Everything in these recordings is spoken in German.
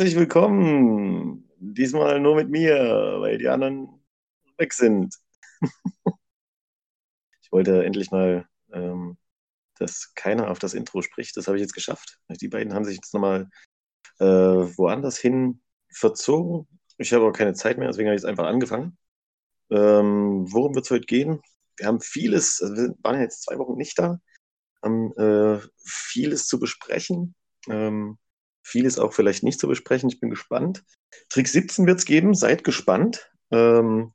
Herzlich willkommen. Diesmal nur mit mir, weil die anderen weg sind. ich wollte endlich mal, ähm, dass keiner auf das Intro spricht. Das habe ich jetzt geschafft. Die beiden haben sich jetzt nochmal äh, woanders hin verzogen. Ich habe aber keine Zeit mehr, deswegen habe ich jetzt einfach angefangen. Ähm, worum wird es heute gehen? Wir haben vieles, also wir waren jetzt zwei Wochen nicht da, haben äh, vieles zu besprechen. Ähm, vieles auch vielleicht nicht zu besprechen. Ich bin gespannt. Trick 17 wird es geben, seid gespannt. Ähm,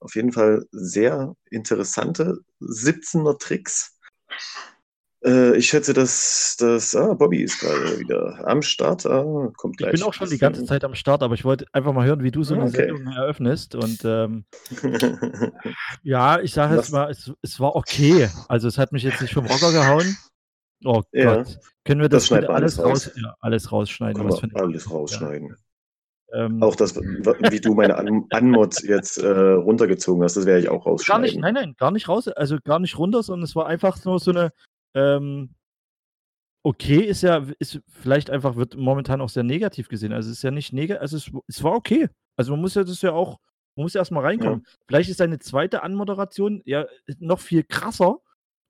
auf jeden Fall sehr interessante 17er Tricks. Äh, ich schätze, dass das. Ah, Bobby ist gerade wieder am Start. Ah, kommt gleich. Ich bin auch schon die ganze Zeit am Start, aber ich wollte einfach mal hören, wie du so eine okay. Sendung eröffnest. Und ähm, ja, ich sage jetzt mal, es, es, war okay. Also es hat mich jetzt nicht vom Rocker gehauen. Oh ja, Gott. Können wir das, das alles, raus, raus ja, alles rausschneiden? Was alles rausschneiden. Ja. Ähm, auch das, wie du meine An Anmod jetzt äh, runtergezogen hast, das werde ich auch rausschneiden. Gar nicht, nein, nein, gar nicht raus, also gar nicht runter, sondern es war einfach nur so eine, ähm, okay ist ja, ist vielleicht einfach, wird momentan auch sehr negativ gesehen. Also es ist ja nicht negativ, also es, es, war okay. Also man muss ja das ja auch, man muss ja erstmal reinkommen. Ja. Vielleicht ist eine zweite Anmoderation ja noch viel krasser.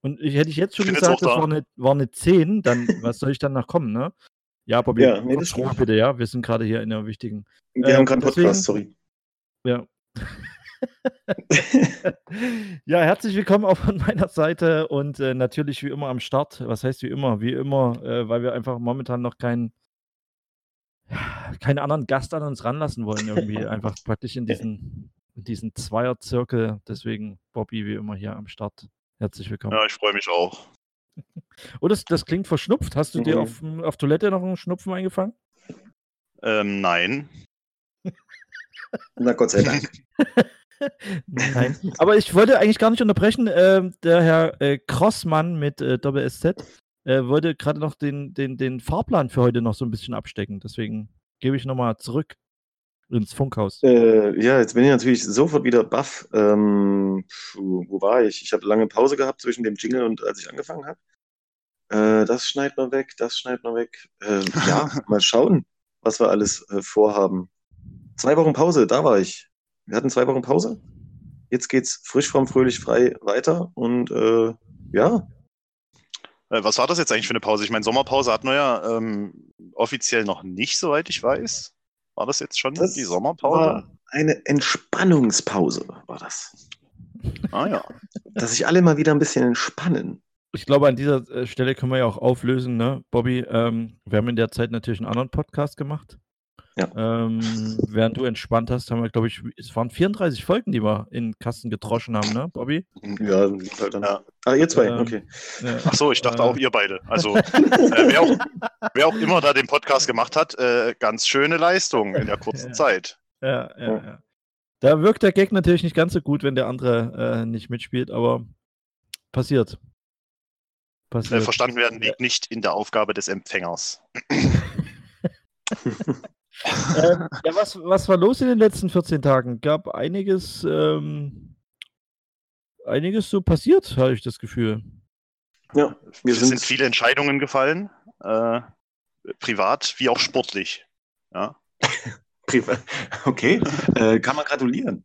Und ich hätte ich jetzt schon gesagt, das da. war, eine, war eine 10, dann was soll ich dann noch kommen, ne? Ja, Bobby, ja, nee, das bitte, ja. Wir sind gerade hier in der wichtigen. Wir äh, haben gerade Podcast, sorry. Ja. ja, herzlich willkommen auch von meiner Seite und äh, natürlich wie immer am Start. Was heißt wie immer? Wie immer, äh, weil wir einfach momentan noch keinen keinen anderen Gast an uns ranlassen wollen, irgendwie einfach praktisch in diesen, in diesen Zweierzirkel. Deswegen Bobby wie immer hier am Start. Herzlich willkommen. Ja, ich freue mich auch. Oh, das, das klingt verschnupft. Hast du mhm. dir auf, auf Toilette noch einen Schnupfen eingefangen? Ähm, nein. Na Gott sei Dank. Nein. Aber ich wollte eigentlich gar nicht unterbrechen. Äh, der Herr äh, Crossmann mit äh, Doppel-SZ äh, wollte gerade noch den, den, den Fahrplan für heute noch so ein bisschen abstecken. Deswegen gebe ich nochmal zurück ins Funkhaus. Äh, ja, jetzt bin ich natürlich sofort wieder baff. Ähm, wo war ich? Ich habe lange Pause gehabt zwischen dem Jingle und als ich angefangen habe. Äh, das schneidet man weg, das schneidet man weg. Äh, ja, mal schauen, was wir alles äh, vorhaben. Zwei Wochen Pause, da war ich. Wir hatten zwei Wochen Pause. Jetzt geht's frisch vom Fröhlich frei weiter und äh, ja. Äh, was war das jetzt eigentlich für eine Pause? Ich meine, Sommerpause hatten wir ja ähm, offiziell noch nicht, soweit ich weiß. War das jetzt schon das die Sommerpause? War eine Entspannungspause, war das. Ah ja. Dass sich alle mal wieder ein bisschen entspannen. Ich glaube, an dieser äh, Stelle können wir ja auch auflösen, ne, Bobby? Ähm, wir haben in der Zeit natürlich einen anderen Podcast gemacht. Ja. Ähm, während du entspannt hast, haben wir, glaube ich, es waren 34 Folgen, die wir in Kasten gedroschen haben, ne, Bobby? Ja, halt dann. Ja. Ah, ihr zwei, ähm, okay. Ja. Ach so, ich dachte äh, auch ihr beide. Also, äh, wer, auch, wer, auch, immer da den Podcast gemacht hat, äh, ganz schöne Leistung in der kurzen ja. Zeit. Ja, ja, ja. Da wirkt der Gag natürlich nicht ganz so gut, wenn der andere äh, nicht mitspielt, aber passiert. passiert. Verstanden werden liegt nicht in der Aufgabe des Empfängers. ähm, ja, was, was war los in den letzten 14 Tagen? Gab einiges, ähm, einiges so passiert, habe ich das Gefühl. Ja, wir sind, sind viele Entscheidungen gefallen, äh, privat wie auch sportlich. Ja. okay, äh, kann man gratulieren.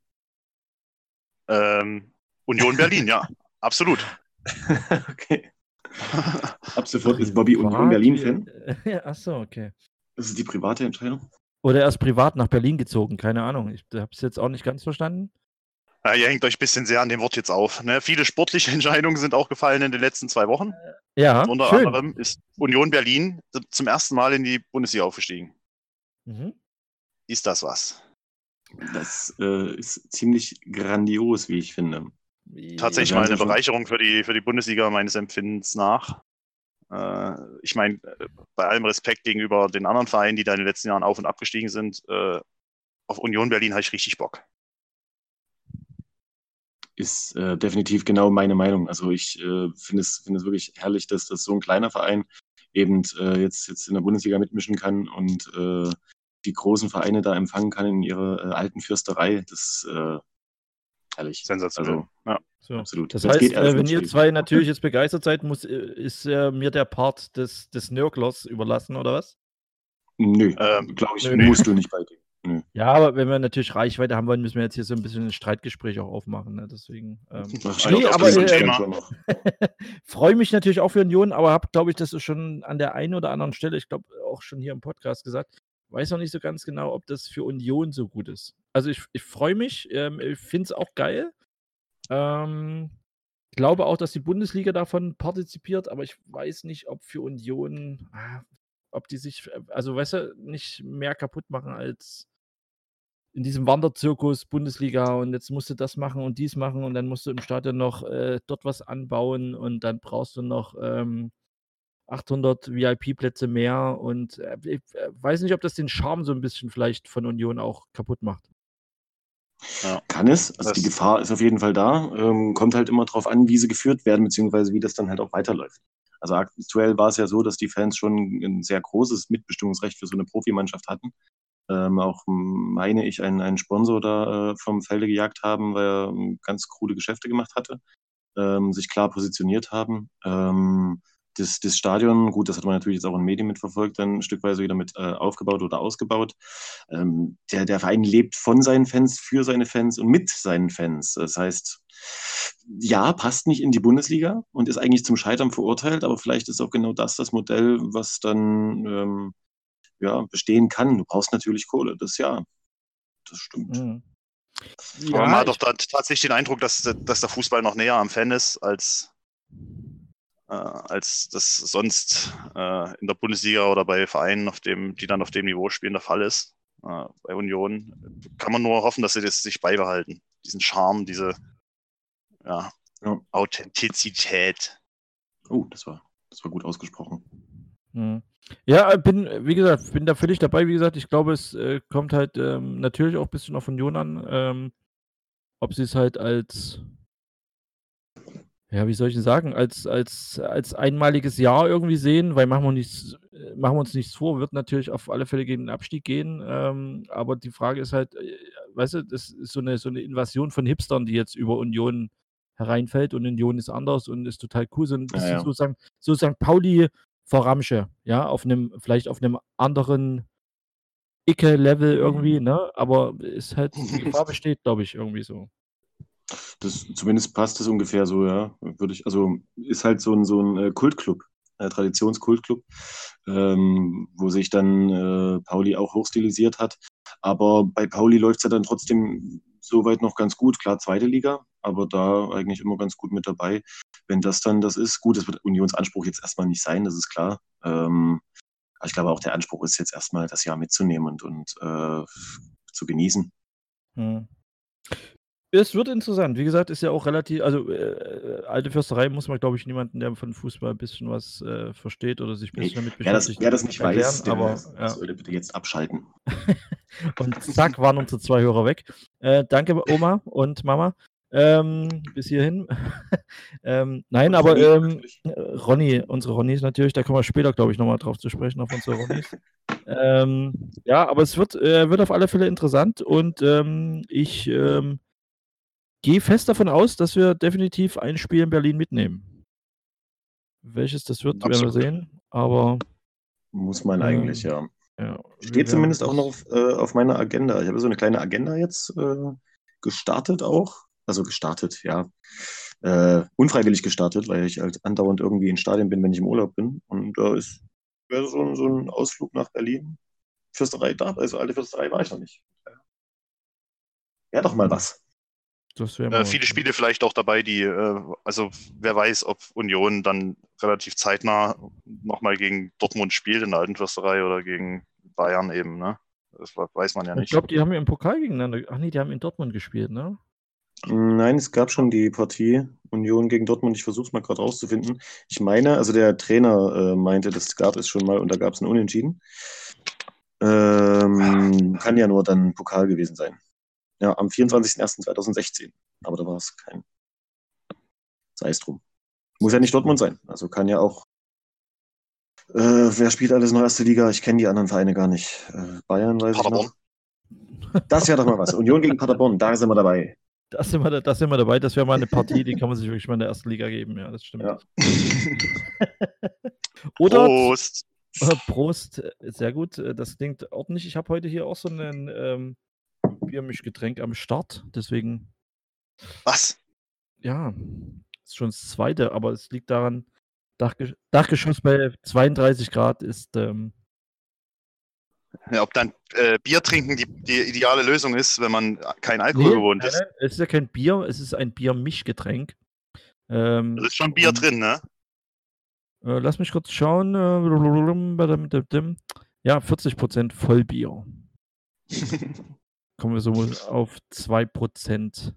Ähm, Union Berlin, ja, absolut. okay. Ab sofort ist Bobby Union Berlin-Fan. Ja, achso, okay. Das ist die private Entscheidung. Oder er ist privat nach Berlin gezogen, keine Ahnung. Ich habe es jetzt auch nicht ganz verstanden. Ja, ihr hängt euch ein bisschen sehr an dem Wort jetzt auf. Ne? Viele sportliche Entscheidungen sind auch gefallen in den letzten zwei Wochen. Ja. unter schön. anderem ist Union Berlin zum ersten Mal in die Bundesliga aufgestiegen. Mhm. Ist das was? Das äh, ist ziemlich grandios, wie ich finde. Tatsächlich mal eine Bereicherung für die, für die Bundesliga meines Empfindens nach. Äh, ich meine, äh, bei allem Respekt gegenüber den anderen Vereinen, die da in den letzten Jahren auf und abgestiegen sind, äh, auf Union Berlin habe ich richtig Bock. Ist äh, definitiv genau meine Meinung. Also ich äh, finde es, find es wirklich herrlich, dass das so ein kleiner Verein eben äh, jetzt, jetzt in der Bundesliga mitmischen kann und die großen Vereine da empfangen kann in ihrer alten Fürsterei. Das ist herrlich. Sensationell. Also, ja. So. Absolut. Das, das heißt, äh, wenn ihr zwei natürlich jetzt begeistert seid, muss, äh, ist äh, mir der Part des, des Nörglers überlassen, oder was? Nö, ähm, glaube ich, nö, musst du nicht bei dem. Nö. Ja, aber wenn wir natürlich Reichweite haben wollen, müssen wir jetzt hier so ein bisschen ein Streitgespräch auch aufmachen. Ne? Deswegen. Ähm, nee, aber äh, freue mich natürlich auch für Union, aber habe, glaube ich, das ist schon an der einen oder anderen Stelle, ich glaube auch schon hier im Podcast gesagt, weiß noch nicht so ganz genau, ob das für Union so gut ist. Also ich, ich freue mich, ähm, ich finde es auch geil. Ähm, glaube auch, dass die Bundesliga davon partizipiert, aber ich weiß nicht, ob für Union, ah, ob die sich, also weißt du, nicht mehr kaputt machen als in diesem Wanderzirkus Bundesliga und jetzt musst du das machen und dies machen und dann musst du im Stadion noch äh, dort was anbauen und dann brauchst du noch ähm, 800 VIP-Plätze mehr und äh, ich äh, weiß nicht, ob das den Charme so ein bisschen vielleicht von Union auch kaputt macht. Ja. Kann es. Also das die Gefahr ist auf jeden Fall da. Ähm, kommt halt immer darauf an, wie sie geführt werden, beziehungsweise wie das dann halt auch weiterläuft. Also aktuell war es ja so, dass die Fans schon ein sehr großes Mitbestimmungsrecht für so eine Profimannschaft hatten ähm, auch, meine ich, einen, einen Sponsor da äh, vom Felde gejagt haben, weil er ähm, ganz krude Geschäfte gemacht hatte, ähm, sich klar positioniert haben. Ähm, das, das Stadion, gut, das hat man natürlich jetzt auch in Medien mitverfolgt, dann stückweise wieder mit äh, aufgebaut oder ausgebaut. Ähm, der, der Verein lebt von seinen Fans, für seine Fans und mit seinen Fans. Das heißt, ja, passt nicht in die Bundesliga und ist eigentlich zum Scheitern verurteilt, aber vielleicht ist auch genau das das Modell, was dann ähm, ja, bestehen kann. Du brauchst natürlich Kohle, das ja. Das stimmt. Mhm. Ja, Aber man hat doch da tatsächlich den Eindruck, dass, dass der Fußball noch näher am Fan ist, als, als das sonst äh, in der Bundesliga oder bei Vereinen, auf dem, die dann auf dem Niveau spielen, der Fall ist. Äh, bei Union kann man nur hoffen, dass sie das sich beibehalten. Diesen Charme, diese ja, ja. Authentizität. Oh, das war, das war gut ausgesprochen. Mhm. Ja, äh, bin, wie gesagt, bin da völlig dabei. Wie gesagt, ich glaube, es äh, kommt halt ähm, natürlich auch ein bisschen auf Union an, ähm, ob sie es halt als, ja, wie soll ich denn sagen, als, als, als einmaliges Jahr irgendwie sehen, weil machen wir, nichts, äh, machen wir uns nichts vor, wird natürlich auf alle Fälle gegen den Abstieg gehen. Ähm, aber die Frage ist halt, äh, weißt du, das ist so eine, so eine Invasion von Hipstern, die jetzt über Union hereinfällt und Union ist anders und ist total cool. So ein bisschen ja, ja. sozusagen, so St. Pauli vor Ramsche, ja, auf einem, vielleicht auf einem anderen Icke-Level irgendwie, mhm. ne? Aber ist halt, die Gefahr besteht, glaube ich, irgendwie so. Das, zumindest passt es ungefähr so, ja. Würde ich, also ist halt so ein, so ein äh, Kultclub, äh, Traditionskultclub, ähm, wo sich dann äh, Pauli auch hochstilisiert hat. Aber bei Pauli läuft es ja dann trotzdem soweit noch ganz gut. Klar, zweite Liga, aber da eigentlich immer ganz gut mit dabei. Wenn das dann das ist, gut, das wird Unionsanspruch jetzt erstmal nicht sein, das ist klar. Ähm, aber ich glaube auch der Anspruch ist jetzt erstmal das Jahr mitzunehmen und, und äh, zu genießen. Hm. Es wird interessant. Wie gesagt, ist ja auch relativ, also äh, alte Fürsterei muss man, glaube ich, niemanden, der von Fußball ein bisschen was äh, versteht oder sich ein bisschen damit beschäftigt. Wer das, wer das nicht erklären, weiß, der aber, ja. sollte bitte jetzt abschalten. und zack, waren unsere zwei Hörer weg. Äh, danke, Oma und Mama. Ähm, bis hierhin. ähm, nein, aber ähm, Ronny, unsere Ronnies natürlich, da kommen wir später, glaube ich, nochmal drauf zu sprechen, auf unsere Ronnies. ähm, ja, aber es wird, äh, wird auf alle Fälle interessant und ähm, ich ähm, gehe fest davon aus, dass wir definitiv ein Spiel in Berlin mitnehmen. Welches das wird, Absolut. werden wir sehen. Aber. Muss man eigentlich, ja. ja. Steht zumindest auch noch auf, äh, auf, meiner Agenda. Ich habe so eine kleine Agenda jetzt äh, gestartet auch also gestartet, ja, äh, unfreiwillig gestartet, weil ich halt andauernd irgendwie in Stadien bin, wenn ich im Urlaub bin. Und da ist wäre so, so ein Ausflug nach Berlin. Fürsterei da, also alte Fürsterei war ich noch nicht. Ja, doch mal was. Äh, viele Spiele vielleicht auch dabei, die, äh, also wer weiß, ob Union dann relativ zeitnah nochmal gegen Dortmund spielt in der alten Fürsterei oder gegen Bayern eben, ne? Das weiß man ja nicht. Ich glaube, die haben im Pokal gegeneinander. Ach nee, die haben in Dortmund gespielt, ne? Nein, es gab schon die Partie Union gegen Dortmund. Ich versuche es mal gerade rauszufinden. Ich meine, also der Trainer äh, meinte, das gab es schon mal und da gab es ein Unentschieden. Ähm, kann ja nur dann Pokal gewesen sein. Ja, am 24.01.2016. Aber da war es kein. Sei es drum. Muss ja nicht Dortmund sein. Also kann ja auch. Äh, wer spielt alles noch erste Liga? Ich kenne die anderen Vereine gar nicht. Äh, Bayern weiß Paderborn. ich noch. Das wäre doch mal was. Union gegen Paderborn, da sind wir dabei. Da sind wir, da sind wir dabei. Das wäre mal eine Partie, die kann man sich wirklich mal in der ersten Liga geben. Ja, das stimmt. Ja. oder, Prost. Prost, sehr gut. Das klingt ordentlich. Ich habe heute hier auch so ein ähm, Biermischgetränk am Start. Deswegen, Was? ja, ist schon das zweite, aber es liegt daran, Dachge Dachgeschoss bei 32 Grad ist, ähm, Ja, ob dann äh, Bier trinken die, die ideale Lösung ist, wenn man kein Alkohol Nee, gewohnt ist. nein, es ist ja kein Bier, es ist ein Biermischgetränk. Ähm, Da ist schon Bier und- drin, ne? Äh, lass mich kurz schauen. Äh, ja, 40% Vollbier. Kommen wir so auf 2%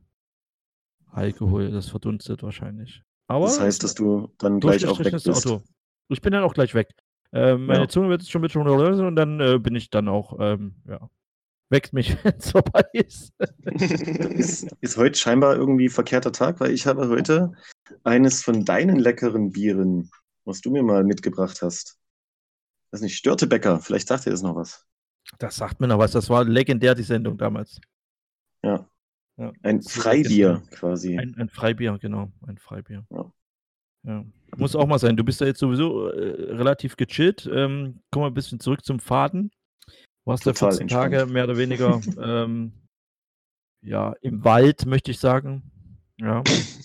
Alkohol. Das verdunstet wahrscheinlich. Aber Das heißt, dass du dann gleich auch weg bist. Auto. Ich bin dann auch gleich weg. Äh, meine Ja. Zunge wird jetzt schon mit schon und dann äh, bin ich dann auch, ähm, ja, weckt mich, wenn es vorbei ist. Ist, ist heute scheinbar irgendwie verkehrter Tag, weil ich habe heute eines von deinen leckeren Bieren, was du mir mal mitgebracht hast. weiß nicht, Störtebäcker, vielleicht sagt ihr das noch was. Das sagt mir noch was. Das war legendär, die Sendung damals. Ja. Ja. Ein Freibier quasi. Ein, ein Freibier, genau. Ein Freibier. Ja. Ja. Muss auch mal sein. Du bist ja jetzt sowieso äh, relativ gechillt. Ähm, kommen wir ein bisschen zurück zum Faden. Du warst ja Total 14 Tage entspannt. mehr oder weniger ähm, ja, im Wald, möchte ich sagen. Ja.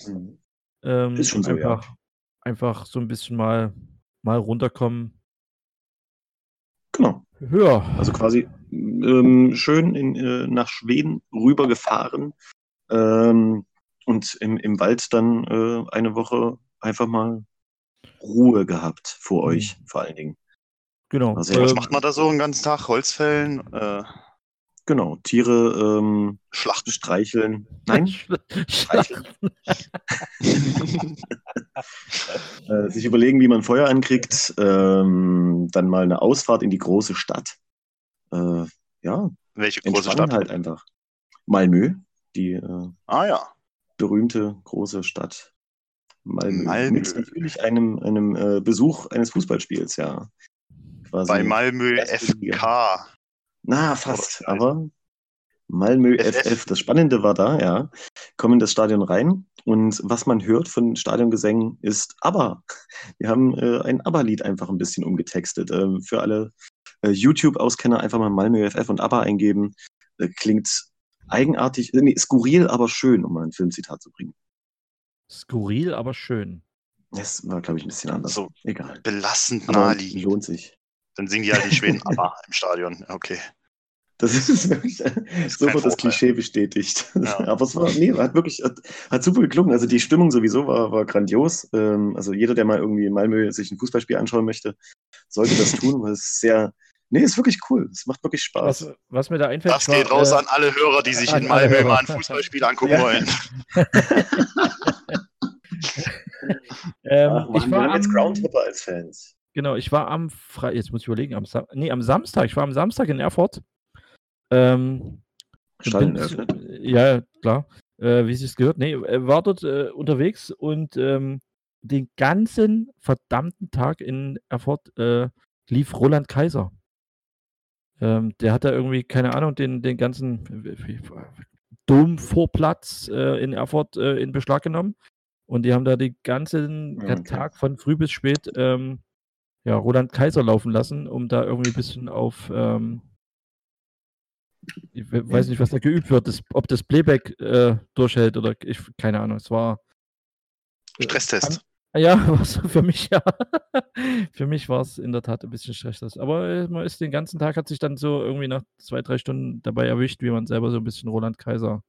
Mhm. Ähm, Ist schon so, ja. einfach, einfach so ein bisschen mal, mal runterkommen. Genau. Ja. Also quasi ähm, schön in, äh, nach Schweden rübergefahren ähm, und im, im Wald dann äh, eine Woche einfach mal Ruhe gehabt vor Mhm. euch, vor allen Dingen. genau. Also, Was Ähm, macht man da so den ganzen Tag? Holzfällen? Äh, Genau, Tiere ähm, Schlachten? streicheln. Nein, Streicheln. äh, sich überlegen, wie man Feuer ankriegt, ähm, dann mal eine Ausfahrt in die große Stadt. Äh, ja, Welche große entspannen Stadt? halt einfach. Malmö, die äh, Ah ja. berühmte große Stadt. Malmö. Malmö. Mit natürlich einem, einem äh, Besuch eines Fußballspiels, ja. Quasi. Bei Malmö. FK. Na, fast, Oder- aber Malmö FF. FF. Das Spannende war da, ja. Kommen in das Stadion rein und was man hört von Stadiongesängen ist ABBA. Wir haben äh, ein ABBA-Lied einfach ein bisschen umgetextet. Ähm, für alle äh, YouTube-Auskenner einfach mal Malmö FF und ABBA eingeben. Äh, klingt eigenartig, äh, nee, skurril, aber schön, um mal ein Filmzitat zu bringen. Skurril, aber schön. Das war, glaube ich, ein bisschen anders. So Egal. belastend Aber naheliegend. lohnt sich. Dann singen die halt die Schweden aber im Stadion. Okay. Das ist wirklich ist so kein wird das. Klischee bestätigt. Ja. Aber es war, nee, hat wirklich, hat, hat super geklungen. Also die Stimmung sowieso war, war grandios. Ähm, also jeder, der mal irgendwie in Malmö sich ein Fußballspiel anschauen möchte, sollte das tun, weil es sehr, nee, ist wirklich cool. Es macht wirklich Spaß. Was, was mir da einfällt, Das war, geht raus äh, an alle Hörer, die sich in Malmö mal ein Fußballspiel angucken Ja. wollen. ähm, Ach, Mann, ich wir war haben jetzt Groundhopper als Fans. Genau, ich war am Fre jetzt muss ich überlegen, am, Sam nee, am Samstag, ich war am Samstag in Erfurt. Ähm, Stadion eröffnet. Ja, klar. Äh, wie sich es gehört. Nee, äh, war dort äh, unterwegs und ähm, den ganzen verdammten Tag in Erfurt äh, lief Roland Kaiser. Ähm, der hat da irgendwie, keine Ahnung, den, den ganzen Domvorplatz äh, in Erfurt äh, in Beschlag genommen. Und die haben da den ganzen Okay. Tag von früh bis spät ähm, ja, Roland Kaiser laufen lassen, um da irgendwie ein bisschen auf, ähm, ich we- weiß nicht, was da geübt wird, das, ob das Playback äh, durchhält oder ich, keine Ahnung, es war. äh, Stresstest. an- Ja, war's für mich, ja. für mich war es in der Tat ein bisschen Stresstest. Aber äh, man ist den ganzen Tag, hat sich dann so irgendwie nach zwei, drei Stunden dabei erwischt, wie man selber so ein bisschen Roland Kaiser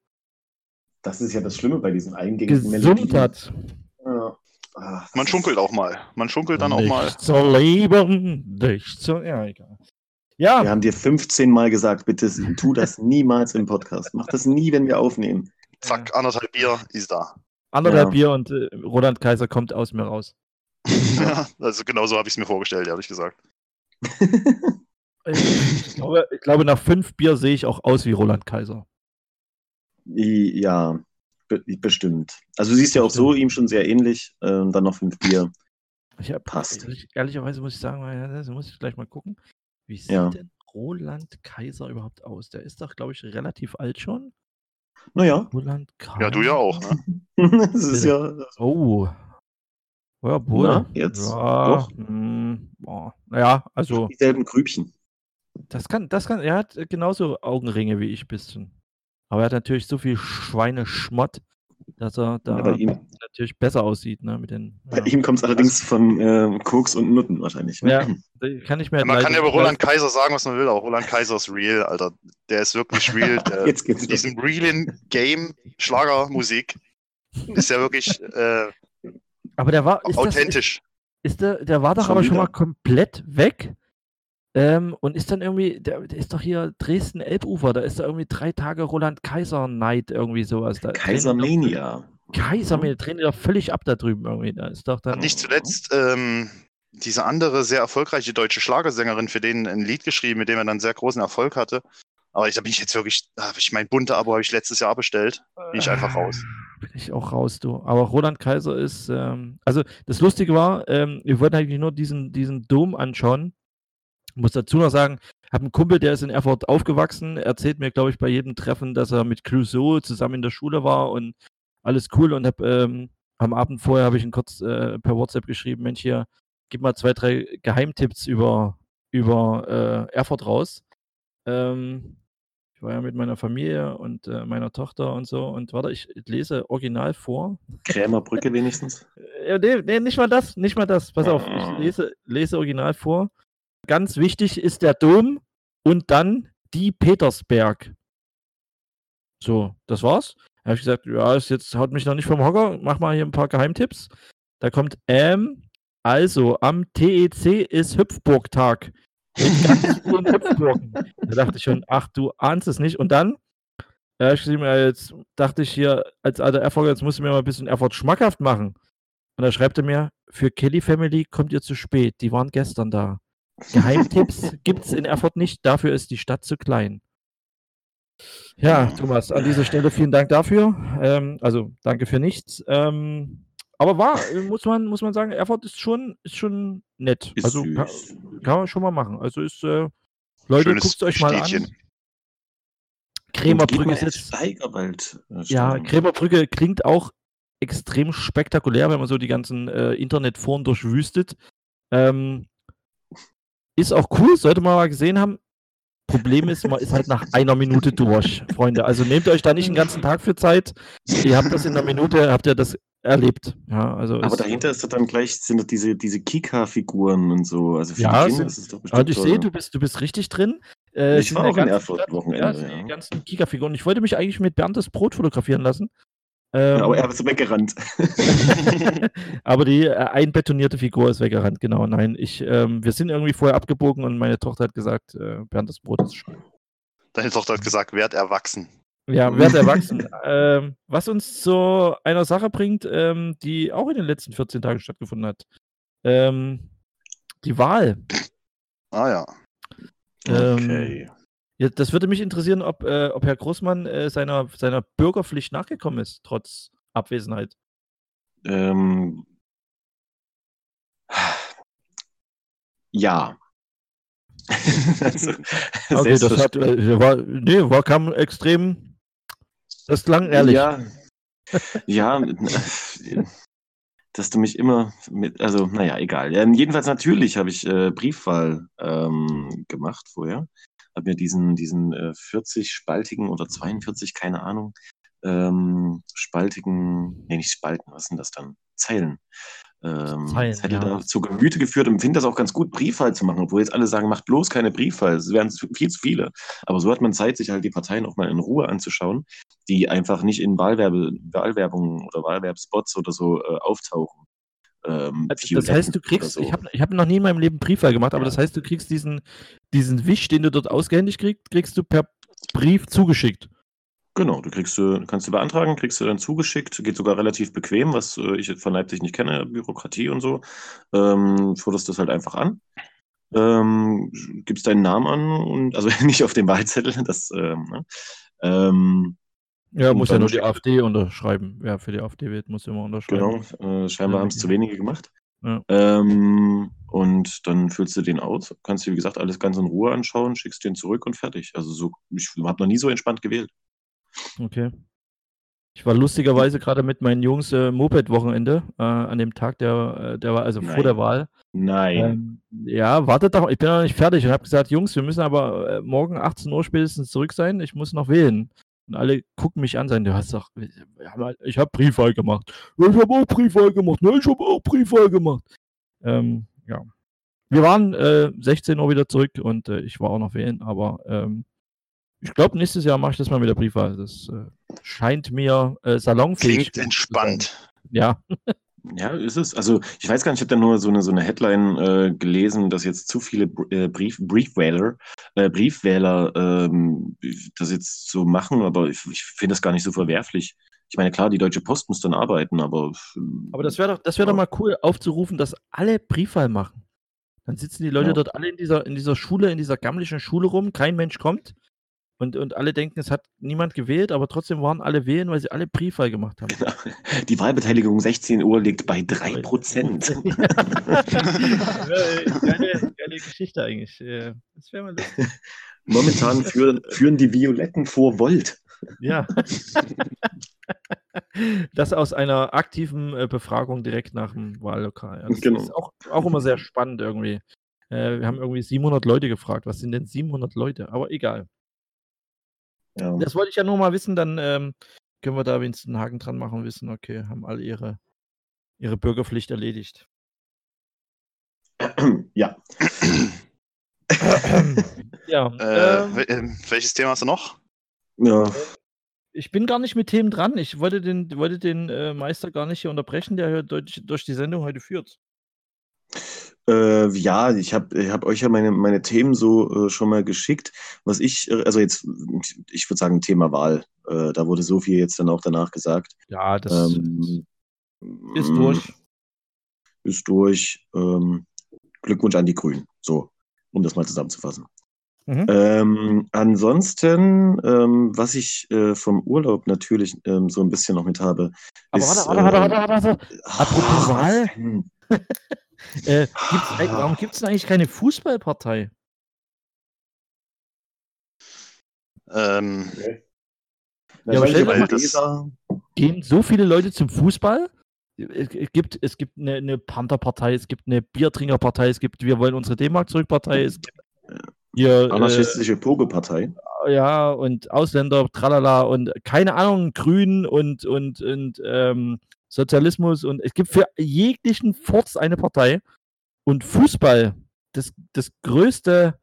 Das ist ja das Schlimme bei diesen eingängigen gesummt hat. Ja. Das Man schunkelt auch mal. Man schunkelt dann auch nicht mal. zu leben, nicht zu. Ja, egal. Ja, Wir haben dir 15 Mal gesagt, bitte tu das niemals im Podcast. Mach das nie, wenn wir aufnehmen. Zack, anderthalb Bier ist da. anderthalb Ja. Bier und äh, Roland Kaiser kommt aus mir raus. also genau so habe ich es mir vorgestellt, ehrlich gesagt. Ich glaube, ich glaube, nach fünf Bier sehe ich auch aus wie Roland Kaiser. ja, be bestimmt. Also du siehst ja auch so ihm schon sehr ähnlich. Ähm, dann noch fünf Bier. Ich hab, Passt. Ehrlich, ehrlicherweise muss ich sagen, das muss ich gleich mal gucken. Wie sieht Ja. denn Roland Kaiser überhaupt aus? Der ist doch, glaube ich, relativ alt schon. Naja, Roland Kaiser. Ja, du ja auch, ne? das ist ja. Oh. Ja, wohl. Na, jetzt? Ja, Doch. hm, boah. Naja, also Dieselben Grübchen. das kann, das kann, er hat genauso Augenringe wie ich bisschen. Aber er hat natürlich so viel Schweineschmott, dass er da Ja, ihm, natürlich besser aussieht, ne, mit den, bei ja. ihm kommt es allerdings von äh, Koks und Nutten wahrscheinlich. Ja, da kann ich mir Man leider kann ja über Roland Kaiser sagen, was man will, aber Roland Kaiser ist real, Alter. Der ist wirklich real. Der, Jetzt geht's in los. diesem realen Game Schlagermusik ist ja wirklich äh, Aber der war, ist das, ist, authentisch. ist der, der war doch Schon aber schon mal komplett weg. Ähm, und ist dann irgendwie, der, der ist doch hier Dresden-Elbufer, da ist da irgendwie drei Tage Roland Kaiser-Night irgendwie sowas. Da Kaisermania. Kaisermania, drehen die doch völlig ab da drüben irgendwie. Da ist doch dann. Und nicht zuletzt ähm, diese andere sehr erfolgreiche deutsche Schlagersängerin, für den ein Lied geschrieben, mit dem er dann sehr großen Erfolg hatte. Aber ich, da bin ich jetzt wirklich, da habe ich mein bunte Abo habe ich letztes Jahr bestellt. Bin ich einfach raus. Bin ich auch raus, du. Aber Roland Kaiser ist, ähm, also das Lustige war, ähm, wir wollten eigentlich nur diesen, diesen Dom anschauen. Muss dazu noch sagen, habe einen Kumpel, der ist in Erfurt aufgewachsen, erzählt mir, glaube ich, bei jedem Treffen, dass er mit Clouseau zusammen in der Schule war und alles cool. Und hab, ähm, am Abend vorher habe ich ihn kurz äh, per WhatsApp geschrieben, Mensch, hier, gib mal zwei, drei Geheimtipps über, über äh, Erfurt raus. Ähm, ich war ja mit meiner Familie und äh, meiner Tochter und so. Und warte, ich lese original vor. Krämerbrücke wenigstens. Äh, nee, nee, nicht mal das, nicht mal das. Pass auf, ich Ah. lese, lese original vor. Ganz wichtig ist der Dom und dann die Petersberg. So, das war's. Da habe ich gesagt, ja, jetzt haut mich noch nicht vom Hocker, mach mal hier ein paar Geheimtipps. Da kommt, ähm, also am TEC ist Hüpfburgtag. Da dachte ich schon, ach, du ahnst es nicht. Und dann hab ich ja, jetzt dachte ich hier, als alter Erfolg, jetzt musst du mir mal ein bisschen Erfurt schmackhaft machen. Und da schreibt er mir, für Kelly Family kommt ihr zu spät. Die waren gestern da. Geheimtipps gibt's in Erfurt nicht, dafür ist die Stadt zu klein. Ja, Thomas, an dieser Stelle vielen Dank dafür. Ähm, also danke für nichts. Ähm, aber war, äh, muss man, muss man sagen, Erfurt ist schon, ist schon nett. Ist also kann, kann man schon mal machen. Also ist, äh, Leute, guckt euch mal an. Städtchen. Krämerbrücke ist jetzt Steigerwald. äh, Ja. Krämerbrücke klingt auch extrem spektakulär, wenn man so die ganzen äh, Internetforen durchwüstet. Ähm, ist auch cool, sollte man mal gesehen haben. Problem ist, man ist halt nach einer Minute durch, Freunde. Also nehmt euch da nicht einen ganzen Tag für Zeit. Ihr habt das in einer Minute, habt ihr das erlebt. Ja, also Aber dahinter ist dann gleich, sind diese, diese Kika-Figuren und so. Also für Ja, die Kinder ist es doch bestimmt Also ich sehe, du bist, du bist richtig drin. Äh, Ich war ja auch in ganz- Erfurt ganz- Wochenende, Ja, sind die ja. ganzen Kika-Figuren. Ich wollte mich eigentlich mit Berntes Brot fotografieren lassen. Ähm, Ja, aber er ist weggerannt. Aber die äh, einbetonierte Figur ist weggerannt, genau. Nein, ich, ähm, wir sind irgendwie vorher abgebogen und meine Tochter hat gesagt, äh, Bernd, das Brot ist schön. Deine Tochter hat gesagt, werd erwachsen. Ja, werd erwachsen. ähm, was uns zu einer Sache bringt, ähm, die auch in den letzten 14 Tagen stattgefunden hat. Ähm, die Wahl. Ah ja. Ähm, Okay. Ja, das würde mich interessieren, ob, äh, ob Herr Großmann äh, seiner, seiner Bürgerpflicht nachgekommen ist, trotz Abwesenheit. Ähm, ja. also, Okay, das selbstverständlich- hat, äh, war, nee, war, kam extrem, das klang ehrlich. Ja, ja, dass du mich immer mit, also naja, egal. Ja, jedenfalls natürlich habe ich äh, Briefwahl ähm, gemacht vorher. Habe mir diesen, diesen äh, 40-spaltigen oder 42, keine Ahnung, ähm, spaltigen, nee, nicht Spalten, was sind das dann? Zeilen. Ähm, Zeilen, Zettel ja. da zu Gemüte geführt und finde das auch ganz gut, Briefwahl zu machen, obwohl jetzt alle sagen, macht bloß keine Briefwahl, es wären viel zu viele. Aber so hat man Zeit, sich halt die Parteien auch mal in Ruhe anzuschauen, die einfach nicht in Wahlwerbe, Wahlwerbung oder Wahlwerbspots oder so äh, auftauchen. Ähm, Also, Das heißt, du kriegst, so. ich habe ich hab noch nie in meinem Leben Briefwahl gemacht, aber Ja. das heißt, du kriegst diesen, diesen Wisch, den du dort ausgehändigt kriegst, kriegst du per Brief zugeschickt. Genau, du kriegst du, kannst du beantragen, kriegst du dann zugeschickt, geht sogar relativ bequem, was äh, ich von Leipzig nicht kenne, Bürokratie und so. Ähm, forderst das halt einfach an. Ähm, gibst deinen Namen an und also nicht auf dem Wahlzettel, das ähm, ne? ähm, Ja, Und muss ja nur die AfD unterschreiben. Wer für die AfD wählt, muss immer unterschreiben. Genau, äh, scheinbar Ja, haben es zu wenige gemacht. Ja. Ähm, und dann füllst du den aus, kannst dir, wie gesagt, alles ganz in Ruhe anschauen, schickst den zurück und fertig. Also so, ich habe noch nie so entspannt gewählt. Okay. Ich war lustigerweise gerade mit meinen Jungs äh, Moped-Wochenende äh, an dem Tag, der, äh, der war also Nein. vor der Wahl. Nein. Ähm, ja, wartet doch, ich bin noch nicht fertig und habe gesagt, Jungs, wir müssen aber äh, morgen 18 Uhr spätestens zurück sein. Ich muss noch wählen. Und alle gucken mich an, sagen, du hast doch, halt, ich habe Briefwahl gemacht. Ich habe auch Briefwahl gemacht. Ne, ich habe auch Briefwahl gemacht. Ähm, ja. Wir waren äh, 16 Uhr wieder zurück und äh, ich war auch noch wählen, aber ähm, ich glaube, nächstes Jahr mache ich das mal mit der Briefwahl. Das äh, scheint mir äh, salonfähig. Klingt entspannt. Ja. Ja, ist es. Also ich weiß gar nicht, ich habe da nur so eine, so eine Headline äh, gelesen, dass jetzt zu viele äh, Brief, Briefwähler, äh, Briefwähler ähm, das jetzt so machen, aber ich, ich finde das gar nicht so verwerflich. Ich meine, klar, die Deutsche Post muss dann arbeiten, aber. Aber das wäre doch, das wär ja. doch mal cool, aufzurufen, dass alle Briefwahl machen. Dann sitzen die Leute ja. dort alle in dieser, in dieser Schule, in dieser gammlichen Schule rum, kein Mensch kommt. Und, und alle denken, es hat niemand gewählt, aber trotzdem waren alle wählen, weil sie alle Briefwahl gemacht haben. Genau. Die Wahlbeteiligung 16 Uhr liegt bei 3 Prozent. geile, geile Geschichte eigentlich. Das wäre mal lustig. Momentan führen, führen die Violetten vor Volt. Ja. Das aus einer aktiven äh, Befragung direkt nach dem Wahllokal. Das genau. ist auch, auch immer sehr spannend irgendwie. Äh, wir haben irgendwie 700 Leute gefragt. Was sind denn 700 Leute? Aber egal. Ja. Das wollte ich ja nur mal wissen, dann ähm, können wir da wenigstens einen Haken dran machen und wissen, okay, haben alle ihre, ihre Bürgerpflicht erledigt. Ja. ja. Äh, ähm, ähm, welches Thema hast du noch? Ja. Ich bin gar nicht mit Themen dran. Ich wollte den, wollte den äh, Meister gar nicht hier unterbrechen, der durch, durch die Sendung heute führt. Äh, ja, ich habe ich hab euch ja meine, meine Themen so äh, schon mal geschickt. Was ich, äh, also jetzt, ich würde sagen, Thema Wahl. Äh, da wurde so viel jetzt dann auch danach gesagt. Ja, das ähm, ist durch. Ist durch. Ähm, Glückwunsch an die Grünen. So, um das mal zusammenzufassen. Mhm. Ähm, ansonsten, ähm, was ich äh, vom Urlaub natürlich ähm, so ein bisschen noch mit habe. Aber ist, warte, warte, warte, warte, warte. Apropos Wahl. Äh, gibt's, äh, warum gibt es eigentlich keine Fußballpartei? Ähm, ja, aber stell mal, gehen so viele Leute zum Fußball? Es gibt, es gibt eine, eine Pantherpartei, es gibt eine Biertrinkerpartei, es gibt Wir wollen unsere D-Mark zurück-Partei, es gibt hier, Anarchistische äh, Pogo-Partei. Ja, und Ausländer, tralala und keine Ahnung, Grün und, und, und ähm, Sozialismus und es gibt für jeglichen Furz eine Partei. Und Fußball, das, das größte,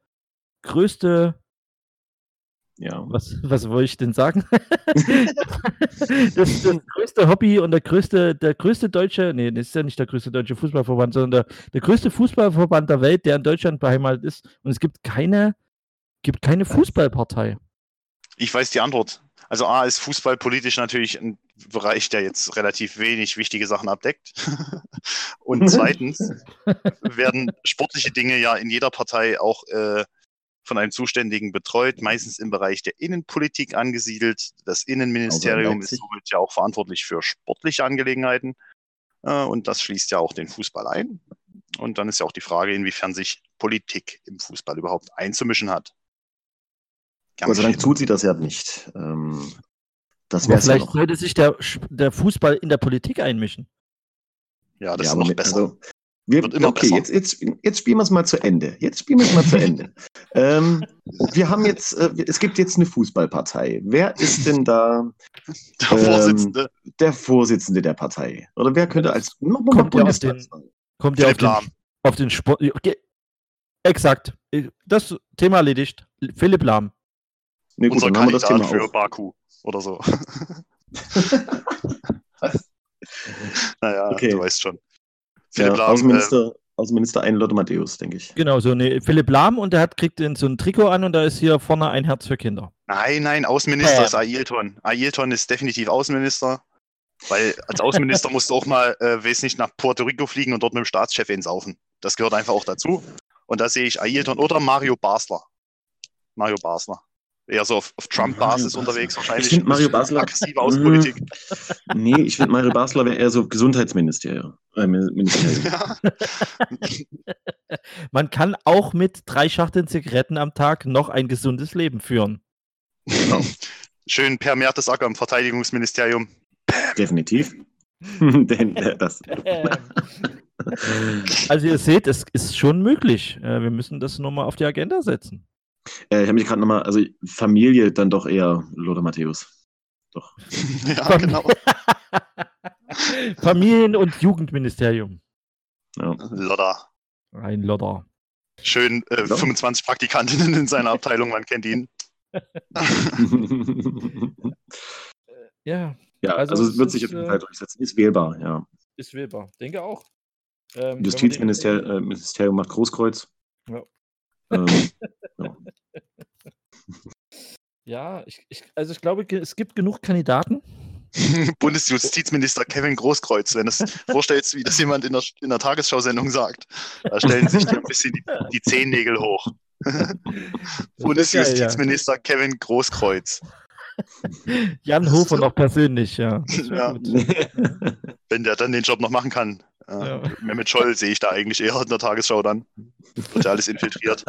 größte, ja. Was, was wollte ich denn sagen? das, das größte Hobby und der größte, der größte deutsche, nee, das ist ja nicht der größte deutsche Fußballverband, sondern der, der größte Fußballverband der Welt, der in Deutschland beheimatet ist. Und es gibt keine, gibt keine Fußballpartei. Ich weiß die Antwort. Also A ist Fußball politisch natürlich ein Bereich, der jetzt relativ wenig wichtige Sachen abdeckt. Und zweitens werden sportliche Dinge ja in jeder Partei auch äh, von einem Zuständigen betreut, meistens im Bereich der Innenpolitik angesiedelt. Das Innenministerium ist somit ja auch verantwortlich für sportliche Angelegenheiten. Äh, und das schließt ja auch den Fußball ein. Und dann ist ja auch die Frage, inwiefern sich Politik im Fußball überhaupt einzumischen hat. Gott sei Dank tut sie das ja nicht. Ähm, das Aber vielleicht ja sollte sich der, der Fußball in der Politik einmischen. Ja, das ja, ist noch besser. Also, wir, okay, jetzt, jetzt, jetzt spielen wir es mal zu Ende. Jetzt spielen wir es mal zu Ende. Ähm, wir haben jetzt, äh, es gibt jetzt eine Fußballpartei. Wer ist denn da der ähm, Vorsitzende? Der Vorsitzende der Partei. Oder wer könnte als noch kommt der auf den, kommt auf den, auf den Sport? Okay. Exakt. Das Thema erledigt. Philipp Lahm. Nee, gut, Unser Kandidat für auf. Baku oder so. Naja, okay. du weißt schon. Philipp ja, Lahm, Außenminister, äh, Außenminister ein Lotte Matthäus, denke ich. Genau, so ne, Philipp Lahm und der hat, kriegt so ein Trikot an und da ist hier vorne ein Herz für Kinder. Nein, nein, Außenminister äh. ist Ailton. Ailton ist definitiv Außenminister. Weil als Außenminister musst du auch mal, äh, weiß nicht, nach Puerto Rico fliegen und dort mit dem Staatschef ins Saufen. Das gehört einfach auch dazu. Und da sehe ich Ailton oder Mario Basler. Mario Basler eher so auf, auf Trump-Basis unterwegs, wahrscheinlich. Ich finde Mario Basler. Aggressive Außenpolitik. nee, ich finde Mario Basler wäre eher so Gesundheitsministerium. Äh, ja. Man kann auch mit drei Schachteln Zigaretten am Tag noch ein gesundes Leben führen. Genau. Schön Per Mertesacker im Verteidigungsministerium. Definitiv. Denn äh, das. Also ihr seht, es ist schon möglich. Äh, wir müssen das nochmal auf die Agenda setzen. Äh, ich habe mich gerade nochmal, also Familie dann doch eher Lothar Matthäus. Doch. ja, genau. Familien- und Jugendministerium. Ja. Lodder. Ein Lodder. Schön äh, Ja. 25 Praktikantinnen in seiner Abteilung, man kennt ihn. Ja, ja, Also also, es wird sich ist, auf jeden äh, Fall durchsetzen. Ist wählbar, ja. ist wählbar. Denke auch. Ähm, Justizministerium äh, Ministerium macht Großkreuz. Ja. Ähm, den- Ja, ich, ich, also ich glaube, es gibt genug Kandidaten. Bundesjustizminister Kevin Großkreuz, wenn du es vorstellst, wie das jemand in der, in der Tagesschau-Sendung sagt. Da stellen sich ein bisschen die, die Zehennägel hoch. Das ist geil, Bundesjustizminister Kevin Großkreuz. ja. Jan Hofer noch persönlich, ja. Ja. Wenn der dann den Job noch machen kann. Äh, Ja. Mehmet Scholl sehe ich da eigentlich eher in der Tagesschau dann. Wird ja alles infiltriert.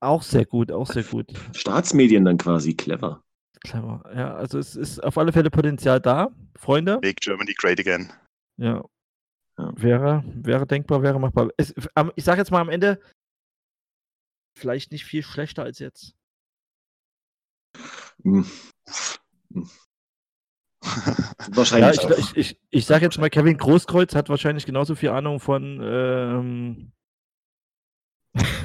Auch sehr gut, auch sehr gut. Staatsmedien dann quasi, clever. Clever. Ja, also es ist auf alle Fälle Potenzial da, Freunde. Make Germany great again. Ja. Ja. Wäre, wäre denkbar, wäre machbar. Es, ich sage jetzt mal am Ende, vielleicht nicht viel schlechter als jetzt. Hm. Hm. Ja, Wahrscheinlich ich, ich, ich, ich sage jetzt mal, Kevin Großkreuz hat wahrscheinlich genauso viel Ahnung von, ähm,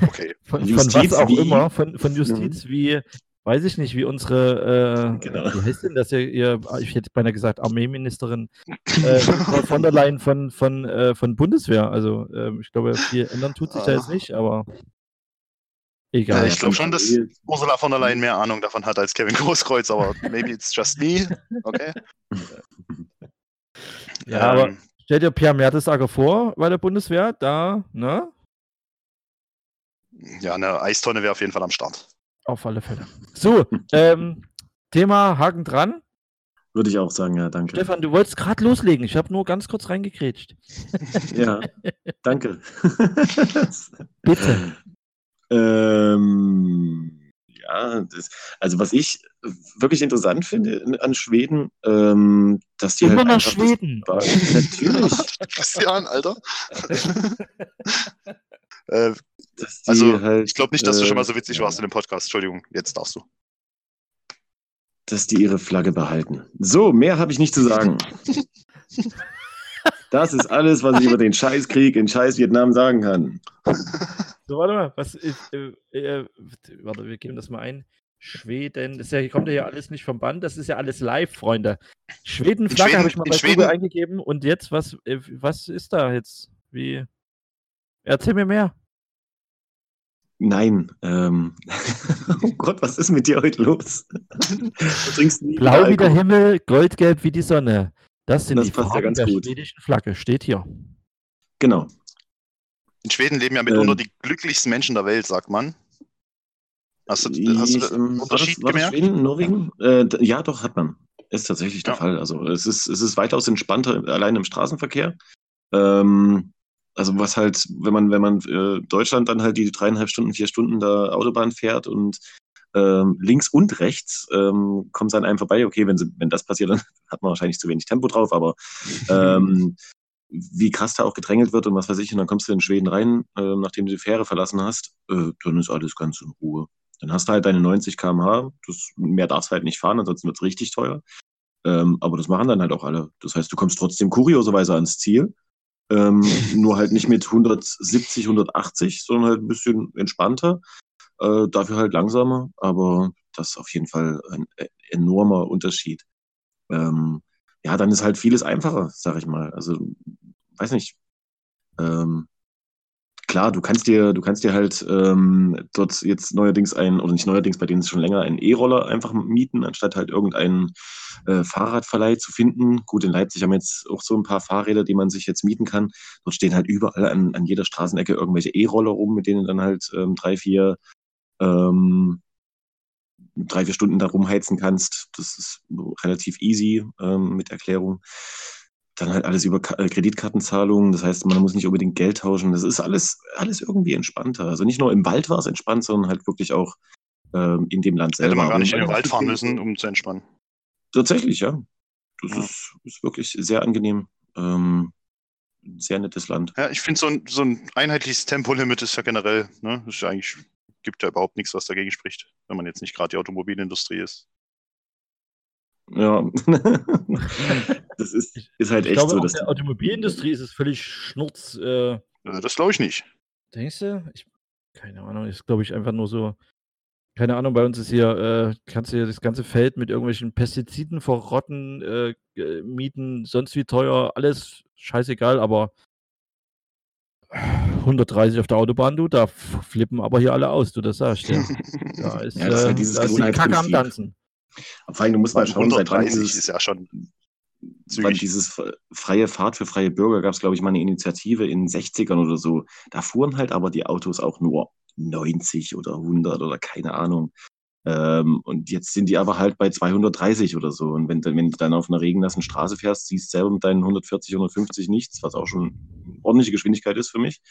Okay. von, von Justiz was auch wie- immer, von, von Justiz, wie, weiß ich nicht, wie unsere, äh, Genau. wie heißt denn das ihr, ihr ich hätte beinahe gesagt, Armeeministerin äh, von der Leyen von, von, äh, von Bundeswehr. Also ähm, ich glaube, viel ändern tut sich da jetzt nicht, aber egal. Ja, ich glaube schon, dass Ursula von der Leyen mehr Ahnung davon hat als Kevin Großkreuz, aber maybe it's just me. Okay. Ja, aber Ähm, stell dir Pierre Mertesacker vor bei der Bundeswehr, da, ne? Ja, eine Eistonne wäre auf jeden Fall am Start. Auf alle Fälle. So, ähm, Thema Haken dran. Würde ich auch sagen, ja, danke. Stefan, du wolltest gerade loslegen. Ich habe nur ganz kurz reingekrätscht. Ja, danke. Bitte. ähm, ja, das, also was ich wirklich interessant finde in- an Schweden, ähm, dass die Immer halt nach einfach das- Schweden. Natürlich. Christian, Alter. äh, also, halt, ich glaube nicht, dass du schon mal so äh, witzig warst in dem Podcast. Entschuldigung, jetzt darfst du. dass die ihre Flagge behalten. So, mehr habe ich nicht zu sagen. Das ist alles, was ich über den Scheißkrieg in Scheiß Vietnam sagen kann. So, warte mal. Was, äh, äh, äh, warte, wir geben das mal ein. Schweden, das ist ja, kommt ja hier alles nicht vom Band, das ist ja alles live, Freunde. Schweden-Flagge Schweden- habe ich mal bei Schweden- Google eingegeben und jetzt, was, äh, was ist da jetzt? Wie? Erzähl mir mehr. Nein. Ähm, oh Gott, was ist mit dir heute los? Du trinkst nie Blau wie der. Himmel, goldgelb wie die Sonne. Das sind Das die passt ja Farben ganz der gut. schwedischen Flagge. Steht hier. Genau. In Schweden leben ja mitunter Ähm. die glücklichsten Menschen der Welt, sagt man. Hast du, hast du den ähm, war das, Unterschied war das gemerkt? Schweden, Norwegen? Äh, ja, doch, hat man. Ist tatsächlich der Ja. Fall. Also es ist, es ist weitaus entspannter allein im Straßenverkehr. Ähm, also was halt, wenn man, wenn man äh, Deutschland dann halt die dreieinhalb Stunden, vier Stunden da Autobahn fährt und ähm, links und rechts ähm, kommt es an einem vorbei. Okay, wenn, sie, wenn das passiert, dann hat man wahrscheinlich zu wenig Tempo drauf, aber ähm, wie krass da auch gedrängelt wird und was weiß ich, und dann kommst du in Schweden rein, äh, nachdem du die Fähre verlassen hast, äh, dann ist alles ganz in Ruhe. Dann hast du halt deine 90 km/h, das, mehr darfst du halt nicht fahren, ansonsten wird es richtig teuer. Ähm, aber das machen dann halt auch alle. Das heißt, du kommst trotzdem kurioserweise ans Ziel, ähm, nur halt nicht mit 170, 180, sondern halt ein bisschen entspannter, äh, dafür halt langsamer, aber das ist auf jeden Fall ein äh, enormer Unterschied. Ähm, ja, dann ist halt vieles einfacher, sag ich mal. Also, weiß nicht. Ähm, klar, du kannst dir, du kannst dir halt ähm, dort jetzt neuerdings ein, oder nicht neuerdings, bei denen ist es schon länger, einen E-Roller einfach mieten, anstatt halt irgendeinen äh, Fahrradverleih zu finden. Gut, in Leipzig haben wir jetzt auch so ein paar Fahrräder, die man sich jetzt mieten kann. Dort stehen halt überall an, an jeder Straßenecke irgendwelche E-Roller rum, mit denen dann halt ähm, drei, vier ähm, drei, vier Stunden da rumheizen kannst. Das ist relativ easy ähm, mit Erklärung. Dann halt alles über äh, Kreditkartenzahlungen. Das heißt, man muss nicht unbedingt Geld tauschen. Das ist alles, alles irgendwie entspannter. Also nicht nur im Wald war es entspannt, sondern halt wirklich auch ähm, in dem Land selber. Hätte man gar Aber nicht in den Wald fahren müssen, um zu entspannen. Tatsächlich, ja. das ja. ist, ist, wirklich sehr angenehm. Ähm, sehr nettes Land. Ja, ich finde so ein, so ein einheitliches Tempolimit ist ja generell, ne, ist ja eigentlich, gibt ja überhaupt nichts, was dagegen spricht, wenn man jetzt nicht gerade die Automobilindustrie ist. Ja, das ist, ist halt ich echt glaube, so. Dass der Automobilindustrie ist es völlig schnurz. Äh, das glaube ich nicht. Denkst du? Ich, keine Ahnung, ist glaube ich einfach nur so. Keine Ahnung, bei uns ist hier, äh, kannst du hier das ganze Feld mit irgendwelchen Pestiziden verrotten, äh, mieten, sonst wie teuer, alles scheißegal, aber 130 auf der Autobahn, du, da flippen aber hier alle aus, du das sagst. Ja. Da ist, ja, das ist halt dieses äh, da ist die Kacke am Tanzen. Vor allem, du musst mal schauen, 130 dieses, ist ja schon weil dieses freie Fahrt für freie Bürger gab es, glaube ich, mal eine Initiative in den 60ern oder so. Da fuhren halt aber die Autos auch nur 90 oder 100 oder keine Ahnung. Ähm, und jetzt sind die aber halt bei 230 oder so. Und wenn, wenn du dann auf einer regennassen Straße fährst, siehst du selber mit deinen 140, 150 nichts, was auch schon ordentliche Geschwindigkeit ist für mich.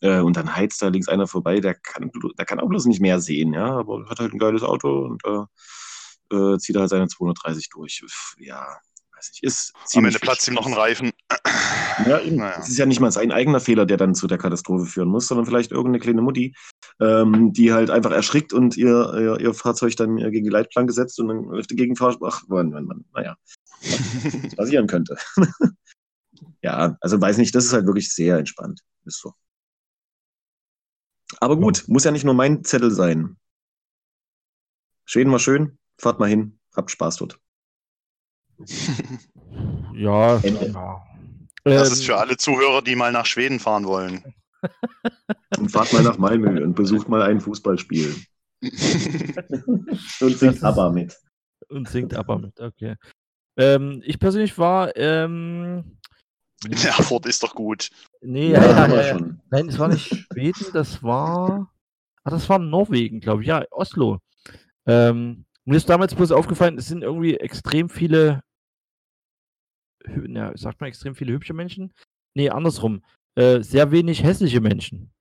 Äh, und dann heizt da links einer vorbei, der kann, der kann auch bloß nicht mehr sehen, ja, aber hat halt ein geiles Auto und äh, äh, zieht halt seine 230 durch. Ja, weiß nicht, ist Am Ende platzt ihm noch ein Reifen. Ja, eben. Naja. Es ist ja nicht mal sein eigener Fehler, der dann zu der Katastrophe führen muss, sondern vielleicht irgendeine kleine Mutti, ähm, die halt einfach erschrickt und ihr, ihr, ihr, Fahrzeug dann gegen die Leitplanke setzt und dann auf die Gegenfahrt, ach, man, man, man, naja, was passieren könnte. ja, also weiß nicht, das ist halt wirklich sehr entspannt. Ist so. Aber gut, muss ja nicht nur mein Zettel sein. Schweden war schön, fahrt mal hin, habt Spaß dort. Ja, ja. Das ähm, ist für alle Zuhörer, die mal nach Schweden fahren wollen. Und fahrt mal nach Malmö und besucht mal ein Fußballspiel. und singt ABBA mit. Und singt ABBA mit, okay. Ähm, ich persönlich war. Ähm, Erfurt ist doch gut. Nee, ja, ja, ja, ja. Nein, es war nicht Schweden, das war. Ah, das war Norwegen, glaube ich. Ja, Oslo. Ähm, mir ist damals bloß aufgefallen, es sind irgendwie extrem viele ja, sagt man extrem viele hübsche Menschen? Nee, andersrum. Äh, sehr wenig hässliche Menschen.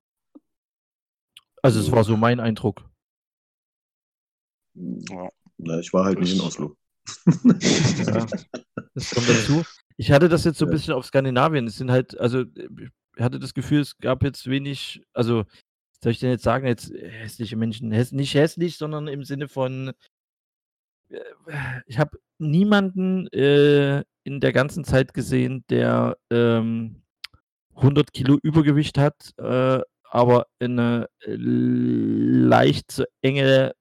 Also es war so mein Eindruck. Ja. ich war halt nicht in Oslo. ja, das kommt dazu. Ich hatte das jetzt so ein bisschen auf Skandinavien. Es sind halt, also ich hatte das Gefühl, es gab jetzt wenig, also soll ich denn jetzt sagen, jetzt hässliche Menschen, Häss, nicht hässlich, sondern im Sinne von, äh, ich habe niemanden äh, in der ganzen Zeit gesehen, der ähm, 100 Kilo Übergewicht hat, äh, aber eine äh, leicht zu enge,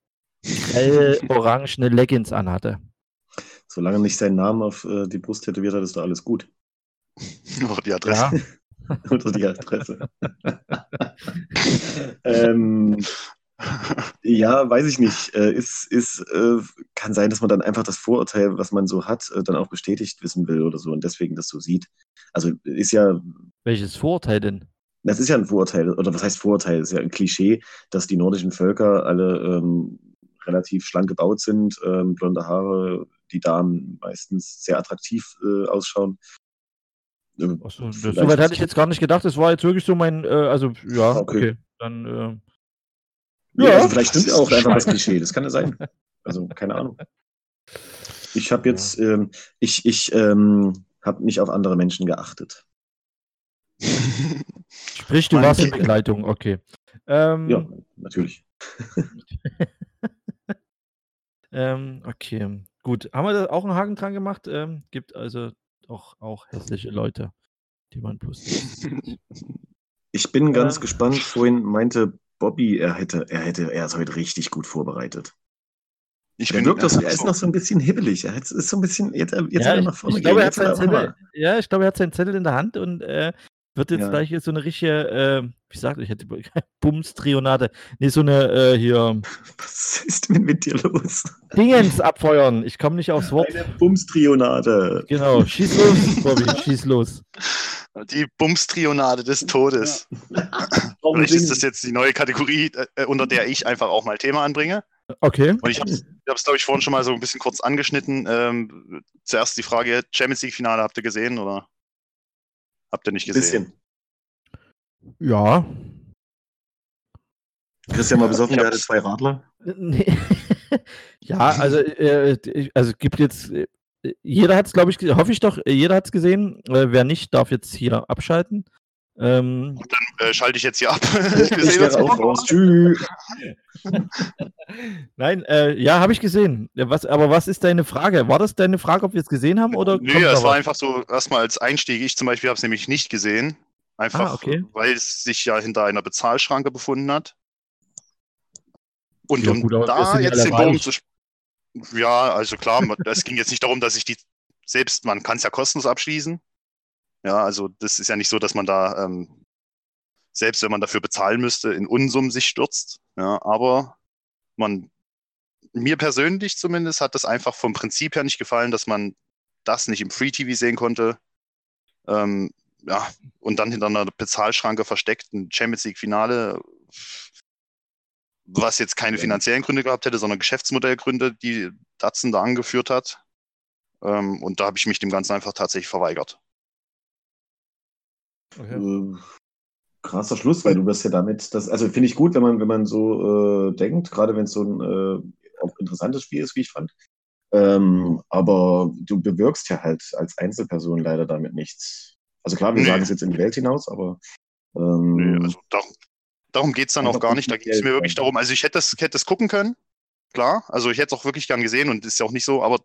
orangene Leggings anhatte. Solange nicht seinen Namen auf äh, die Brust tätowiert hat, ist doch alles gut. Oder die Adresse. Ja. Oder die Adresse. ähm, ja, weiß ich nicht. Äh, ist, ist, äh, kann sein, dass man dann einfach das Vorurteil, was man so hat, äh, dann auch bestätigt wissen will oder so und deswegen das so sieht. Also ist ja. Welches Vorurteil denn? Das ist ja ein Vorurteil, oder was heißt Vorurteil? Das ist ja ein Klischee, dass die nordischen Völker alle ähm, relativ schlank gebaut sind, ähm, blonde Haare, die Damen meistens sehr attraktiv äh, ausschauen. Achso, soweit hatte ich jetzt gar nicht gedacht. Das war jetzt wirklich so mein, äh, also ja, okay. okay. Dann ja, also vielleicht stimmt ja auch einfach das Klischee. Das kann ja sein. Also, keine Ahnung. Ich habe jetzt, ähm, ich, ich ähm, habe nicht auf andere Menschen geachtet. Sprich, du warst in Begleitung, okay. Ähm, ja, natürlich. ähm, okay, gut. Haben wir da auch einen Haken dran gemacht? Ähm, gibt also auch, auch hässliche Leute, die man plus. Ich bin ganz ähm, gespannt. Vorhin meinte Bobby, er hätte, er hätte, er ist heute richtig gut vorbereitet. Ich der wirkt das, er ist noch so ein bisschen hibbelig. Er ist so ein bisschen, jetzt, jetzt ja, er nach vorne ich, glaube, er hat seinen Zettel, ja, ich glaube, er hat seinen Zettel in der Hand und äh, wird jetzt ja. gleich so eine richtige, äh, wie sagt ich hätte Bums-Trionate. Nee, so eine äh, hier. Was ist denn mit dir los? Dingens abfeuern. Ich komme nicht aufs Wort. Eine Bums-Trionate. Genau, schieß los, Bobby, schieß los. Die Bumstrionade des Todes. Ja. Vielleicht ist das jetzt die neue Kategorie, äh, unter der ich einfach auch mal Thema anbringe. Okay. Und ich habe es, glaube ich, vorhin schon mal so ein bisschen kurz angeschnitten. Ähm, zuerst die Frage: Champions League-Finale habt ihr gesehen oder habt ihr nicht gesehen? Ein bisschen. Ja. Christian mal besoffen, der hatte zwei Radler. Nee. ja, also, äh, also gibt jetzt jeder hat es, glaube ich, hoffe ich doch, jeder hat es gesehen. Äh, wer nicht, darf jetzt hier abschalten. Ähm, Und dann äh, schalte ich jetzt hier ab. Wir sehen uns auch raus. Tschüss. Nein, äh, ja, habe ich gesehen. Was, aber was ist deine Frage? War das deine Frage, ob wir es gesehen haben? Oder Nö, es war einfach so erstmal als Einstieg. Ich zum Beispiel habe es nämlich nicht gesehen. Einfach, ah, okay. weil es sich ja hinter einer Bezahlschranke befunden hat. Und ja, um gut, da jetzt den Bogen zu Ja, also klar, es ging jetzt nicht darum, dass ich die selbst, man kann es ja kostenlos abschließen. Ja, also das ist ja nicht so, dass man da, ähm, selbst wenn man dafür bezahlen müsste, in Unsummen sich stürzt. Ja, aber man, mir persönlich zumindest, hat das einfach vom Prinzip her nicht gefallen, dass man das nicht im Free TV sehen konnte. Ähm, ja, und dann hinter einer Bezahlschranke versteckt ein Champions League Finale, was jetzt keine finanziellen Gründe gehabt hätte, sondern Geschäftsmodellgründe, die Datsun da angeführt hat. Ähm, und da habe ich mich dem Ganzen einfach tatsächlich verweigert. Okay. Äh, krasser Schluss, weil du das ja damit, das, also finde ich gut, wenn man, wenn man so äh, denkt, gerade wenn es so ein äh, auch interessantes Spiel ist, wie ich fand. Ähm, aber du bewirkst ja halt als Einzelperson leider damit nichts. Also klar, wir nee. sagen es jetzt in die Welt hinaus, aber ähm, nee, also darum, darum geht es dann auch gar nicht. Da geht es mir wirklich darum, also ich hätte das, hätte das gucken können, klar. Also ich hätte es auch wirklich gern gesehen und ist ja auch nicht so, aber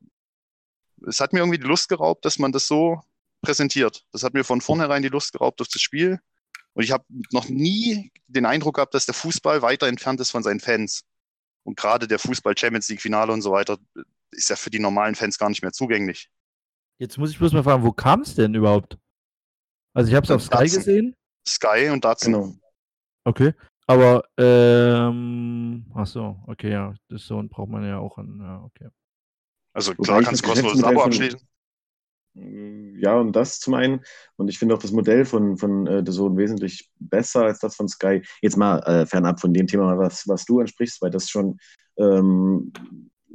es hat mir irgendwie die Lust geraubt, dass man das so präsentiert. Das hat mir von vornherein die Lust geraubt auf das Spiel. Und ich habe noch nie den Eindruck gehabt, dass der Fußball weiter entfernt ist von seinen Fans. Und gerade der Fußball Champions League Finale und so weiter ist ja für die normalen Fans gar nicht mehr zugänglich. Jetzt muss ich bloß mal fragen, wo kam es denn überhaupt? Also ich habe es auf Sky Datsun. gesehen. Sky und dazu. Genau. Okay. Aber, ähm, ach so, okay, ja, das so braucht man ja auch an, ja, okay. Also klar kannst du kostenloses Abo abschließen. Ja, und das zum einen. Und ich finde auch das Modell von, von äh, The Zone wesentlich besser als das von Sky. Jetzt mal äh, fernab von dem Thema, was, was du ansprichst, weil das schon, ähm,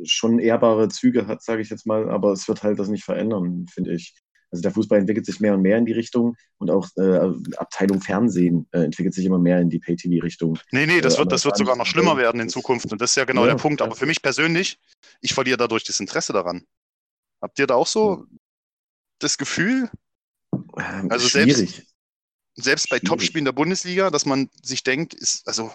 schon ehrbare Züge hat, sage ich jetzt mal. Aber es wird halt das nicht verändern, finde ich. Also der Fußball entwickelt sich mehr und mehr in die Richtung und auch äh, Abteilung Fernsehen äh, entwickelt sich immer mehr in die Pay-TV-Richtung. Nee, nee, das äh, wird, das wird sogar noch schlimmer werden in Zukunft und das ist ja genau ja, der Punkt. Aber für mich persönlich, ich verliere dadurch das Interesse daran. Habt ihr da auch so das Gefühl? Ähm, also schwierig. selbst, selbst bei Topspielen der Bundesliga, dass man sich denkt, ist, also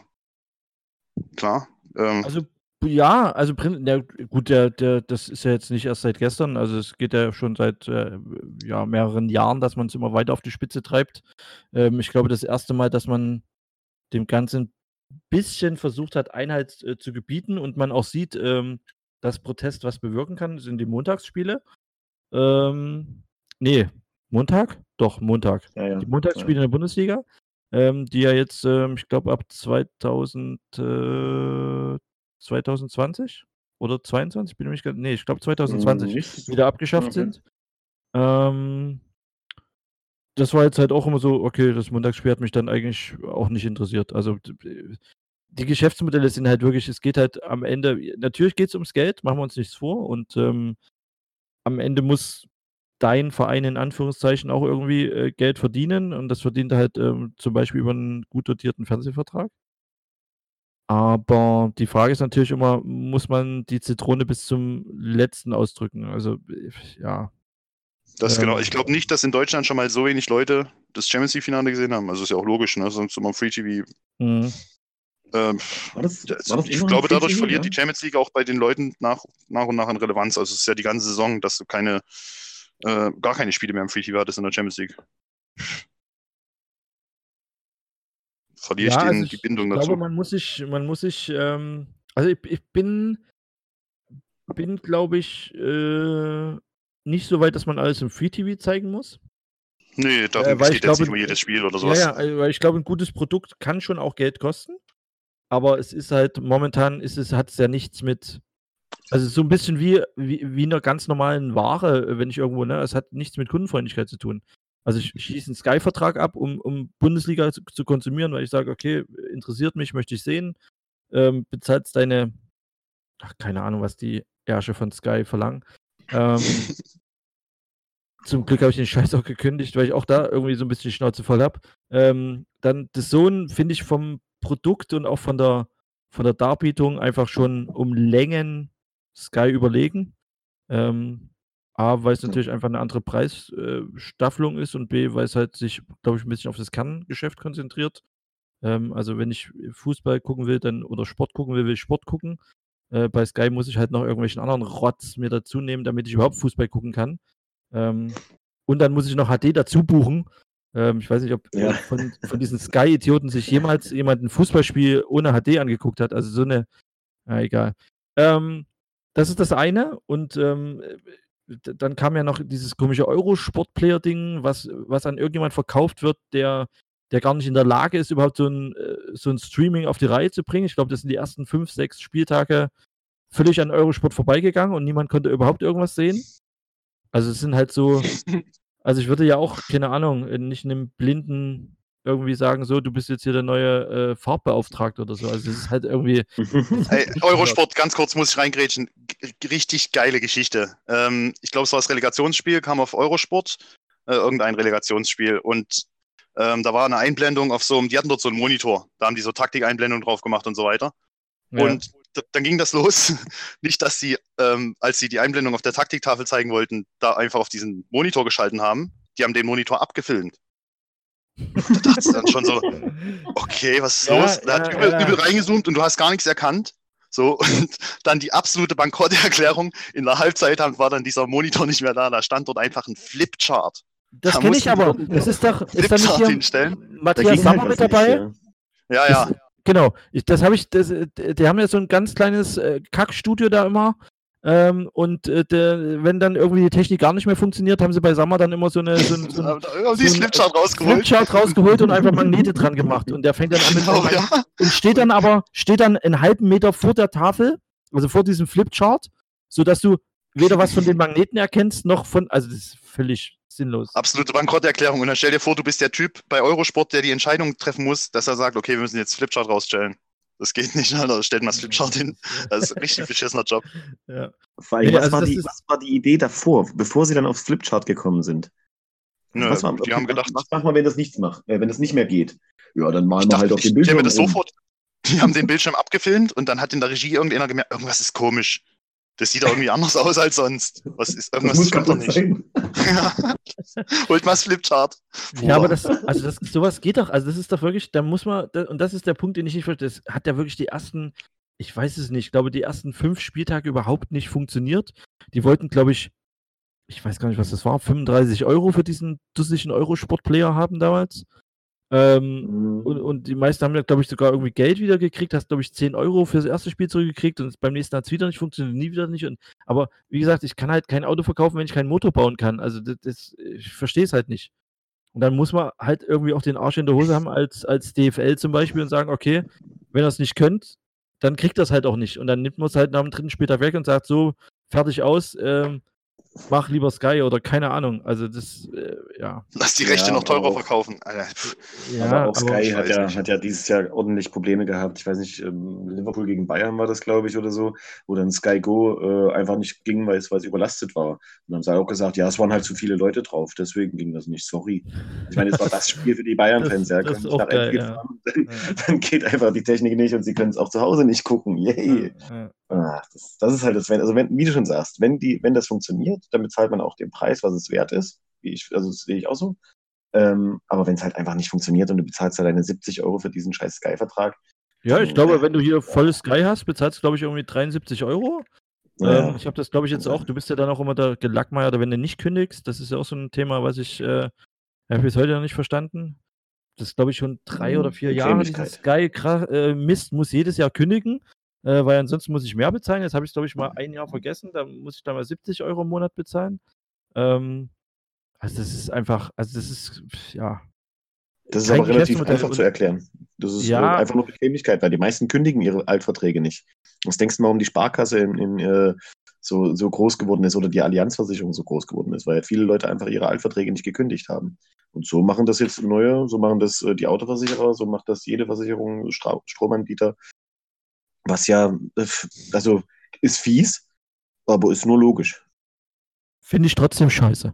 klar. Ähm, also ja, also ja, gut, der, der, das ist ja jetzt nicht erst seit gestern, also es geht ja schon seit äh, ja, mehreren Jahren, dass man es immer weiter auf die Spitze treibt. Ähm, ich glaube, das erste Mal, dass man dem Ganzen ein bisschen versucht hat, Einheit äh, zu gebieten und man auch sieht, ähm, dass Protest was bewirken kann, sind die Montagsspiele. Ähm, nee, Montag? Doch, Montag. Ja, ja. Die Montagsspiele ja. in der Bundesliga, ähm, die ja jetzt, ähm, ich glaube, ab 2000, äh, 2020 oder 22, bin ich gar nee, ich glaube 2020 Nicht. wieder abgeschafft okay. sind. Ähm, das war jetzt halt auch immer so, okay, das Montagsspiel hat mich dann eigentlich auch nicht interessiert. Also die Geschäftsmodelle sind halt wirklich, es geht halt am Ende, natürlich geht es ums Geld, machen wir uns nichts vor. Und ähm, am Ende muss dein Verein in Anführungszeichen auch irgendwie äh, Geld verdienen. Und das verdient halt ähm, zum Beispiel über einen gut dotierten Fernsehvertrag. Aber die Frage ist natürlich immer, muss man die Zitrone bis zum letzten ausdrücken? Also, ja. Das ähm, genau. Ich glaube nicht, dass in Deutschland schon mal so wenig Leute das Champions League-Finale gesehen haben. Also ist ja auch logisch, ne? Sonst immer Free TV. Mhm. Ähm, das, das ich glaube, dadurch TV, verliert ja? die Champions League auch bei den Leuten nach, nach und nach an Relevanz. Also es ist ja die ganze Saison, dass du keine, äh, gar keine Spiele mehr im Free TV hattest in der Champions League verliere ja, ich den, also die Bindung ich dazu. glaube, man muss sich, man muss sich, ähm, also ich, ich bin, bin glaube ich, äh, nicht so weit, dass man alles im Free TV zeigen muss. Nee, dafür äh, besteht jetzt nicht immer jedes Spiel oder sowas. Ja, ja, weil ich glaube, ein gutes Produkt kann schon auch Geld kosten. Aber es ist halt, momentan ist es, hat es ja nichts mit, also so ein bisschen wie, wie, wie einer ganz normalen Ware, wenn ich irgendwo, ne, es hat nichts mit Kundenfreundlichkeit zu tun. Also ich schließe einen Sky-Vertrag ab, um, um Bundesliga zu, zu, konsumieren, weil ich sage, okay, interessiert mich, möchte ich sehen. Ähm, bezahlst deine, ach, keine Ahnung, was die Ärsche von Sky verlangen. Ähm, zum Glück habe ich den Scheiß auch gekündigt, weil ich auch da irgendwie so ein bisschen die Schnauze voll habe. Ähm, dann das Sohn finde ich vom Produkt und auch von der, von der Darbietung einfach schon um Längen Sky überlegen. Ähm, A, weil es natürlich einfach eine andere Preisstaffelung ist und B, weil es halt sich, glaube ich, ein bisschen auf das Kerngeschäft konzentriert. Ähm, also wenn ich Fußball gucken will, dann oder Sport gucken will, will ich Sport gucken. Äh, bei Sky muss ich halt noch irgendwelchen anderen Rotz mir dazu nehmen, damit ich überhaupt Fußball gucken kann. Ähm, und dann muss ich noch HD dazu buchen. Ähm, ich weiß nicht, ob Ja. von, von diesen Sky-Idioten sich jemals jemand ein Fußballspiel ohne HD angeguckt hat. Also so eine, na egal. Ähm, das ist das eine. Und ähm, dann kam ja noch dieses komische Eurosport-Player-Ding, was, was an irgendjemand verkauft wird, der, der gar nicht in der Lage ist, überhaupt so ein, äh, so ein Streaming auf die Reihe zu bringen. Ich glaube, das sind die ersten fünf, sechs Spieltage völlig an Eurosport vorbeigegangen und niemand konnte überhaupt irgendwas sehen. Also es sind halt so, also ich würde ja auch, keine Ahnung, nicht einem Blinden irgendwie sagen, so, du bist jetzt hier der neue äh, Farbbeauftragte oder so. Also es ist halt irgendwie, Ey, Eurosport, ganz kurz muss ich reingrätschen. G richtig geile Geschichte. Ähm, ich glaube, es war das Relegationsspiel, kam auf Eurosport, äh, irgendein Relegationsspiel. Und ähm, da war eine Einblendung auf so einem, die hatten dort so einen Monitor. Da haben die so Taktikeinblendungen drauf gemacht und so weiter. ja. Und dann ging das los. Nicht, dass sie, ähm, als sie die Einblendung auf der Taktiktafel zeigen wollten, da einfach auf diesen Monitor geschalten haben. Die haben den Monitor abgefilmt. Da dachte ich dann schon so, okay, was ist Ja, los? Da hat ja, übel, ja. übel reingezoomt und du hast gar nichts erkannt. So, und dann die absolute Bankrotterklärung. In der Halbzeit war dann dieser Monitor nicht mehr da. Da stand dort einfach ein Flipchart. das da kenne ich aber. Das ist doch, ist da nicht Flipchart hier hinstellen. Matthias Sammer mit dabei? halt ja. Ja, ja. Das, genau, ich, das habe ich, das, die haben ja so ein ganz kleines äh, Kackstudio da immer. Ähm, und äh, der, wenn dann irgendwie die Technik gar nicht mehr funktioniert, haben sie bei Sammer dann immer so eine so ein, so ein so ein- Flipchart rausgeholt. Flipchart rausgeholt und einfach Magnete dran gemacht. Und der fängt dann an mit Genau, ja. und steht dann aber, steht dann einen halben Meter vor der Tafel, also vor diesem Flipchart, sodass du weder was von den Magneten erkennst, noch von, also das ist völlig sinnlos. Absolute Bankrotterklärung. Und dann stell dir vor, du bist der Typ bei Eurosport, der die Entscheidung treffen muss, dass er sagt, okay, wir müssen jetzt Flipchart rausstellen. Das geht nicht, Alter. Stellt mal das Flipchart hin. Das ist ein richtig beschissener Job. Ja. Vor allem, Nee, was, also war die, was war die Idee davor, bevor sie dann aufs Flipchart gekommen sind? Nö, was, war, die haben gedacht, was machen wir, wenn das nichts macht, äh, wenn das nicht mehr geht? Ja, dann malen ich, wir halt auf ich den Bildschirm. mir das um. sofort. Die haben den Bildschirm abgefilmt und dann hat in der Regie irgendeiner gemerkt, irgendwas ist komisch. Das sieht irgendwie anders aus als sonst. Was ist, Das irgendwas muss stimmt doch nicht. Holt mal das Flipchart. Ja, aber Boah. das, also das, sowas geht doch, also das ist doch wirklich, da muss man, da, und das ist der Punkt, den ich nicht verstehe, das hat ja wirklich die ersten, ich weiß es nicht, ich glaube, die ersten fünf Spieltage überhaupt nicht funktioniert. Die wollten, glaube ich, ich weiß gar nicht, was das war, 35 Euro für diesen dusseligen Eurosport-Player haben damals. Ähm, und, und die meisten haben ja, glaube ich, sogar irgendwie Geld wieder gekriegt, hast, glaube ich, 10 Euro für das erste Spiel zurückgekriegt und beim nächsten hat es wieder nicht funktioniert, nie wieder nicht. Und, aber wie gesagt, ich kann halt kein Auto verkaufen, wenn ich keinen Motor bauen kann. Also das, das, ich verstehe es halt nicht. Und dann muss man halt irgendwie auch den Arsch in der Hose haben als, als DFL zum Beispiel und sagen, okay, wenn ihr es nicht könnt, dann kriegt das halt auch nicht. Und dann nimmt man es halt nach dem dritten Spieltag weg und sagt so, fertig aus, ähm, mach lieber Sky oder keine Ahnung. Also das, äh, ja. Lass die Rechte Ja, noch teurer aber auch- verkaufen. Alter, ja aber auch Sky ich hat ja, nicht. hat ja dieses Jahr ordentlich Probleme gehabt. Ich weiß nicht, ähm, Liverpool gegen Bayern war das, glaube ich, oder so, wo dann Sky Go äh, einfach nicht ging, weil es, weil es überlastet war. Und dann haben sie auch gesagt, ja, es waren halt zu viele Leute drauf, deswegen ging das nicht, sorry. Ich meine, es war das Spiel für die Bayern-Fans, ja, Das- das nach geil, ja. fahren, dann, Ja. dann geht einfach die Technik nicht und sie können es auch zu Hause nicht gucken. Yay! Ja, Das, das ist halt das, wenn, also wenn, wie du schon sagst, wenn die, wenn das funktioniert, dann bezahlt man auch den Preis, was es wert ist. Wie ich, also das sehe ich auch so. Ähm, aber wenn es halt einfach nicht funktioniert und du bezahlst halt deine 70 Euro für diesen scheiß Sky-Vertrag, ja, ich glaube, wenn du hier volles Sky hast, bezahlst du, glaube ich, irgendwie 73 Euro. naja, Ähm, ich habe das, glaube ich, jetzt auch. Du bist ja dann auch immer der Gelackmeier, oder wenn du nicht kündigst. Das ist ja auch so ein Thema, was ich äh, habe bis heute noch nicht verstanden. Das ist, glaube ich, schon drei Hm, oder vier Jahre. Dieses. Sky äh, Mist muss jedes Jahr kündigen, äh, weil ansonsten muss ich mehr bezahlen. Jetzt habe ich es, glaube ich, mal ein Jahr vergessen. Da muss ich da mal 70 Euro im Monat bezahlen. Ähm, also das ist einfach, also das ist, ja. das ist aber relativ einfach zu erklären. Das ist Ja. äh, einfach nur Bequemlichkeit, weil die meisten kündigen ihre Altverträge nicht. Was denkst du, warum die Sparkasse in, in, äh, so, so groß geworden ist oder die Allianzversicherung so groß geworden ist? Weil viele Leute einfach ihre Altverträge nicht gekündigt haben. Und so machen das jetzt neue, so machen das äh, die Autoversicherer, so macht das jede Versicherung, Stra Stromanbieter. Was ja, also ist fies, aber ist nur logisch. Finde ich trotzdem scheiße.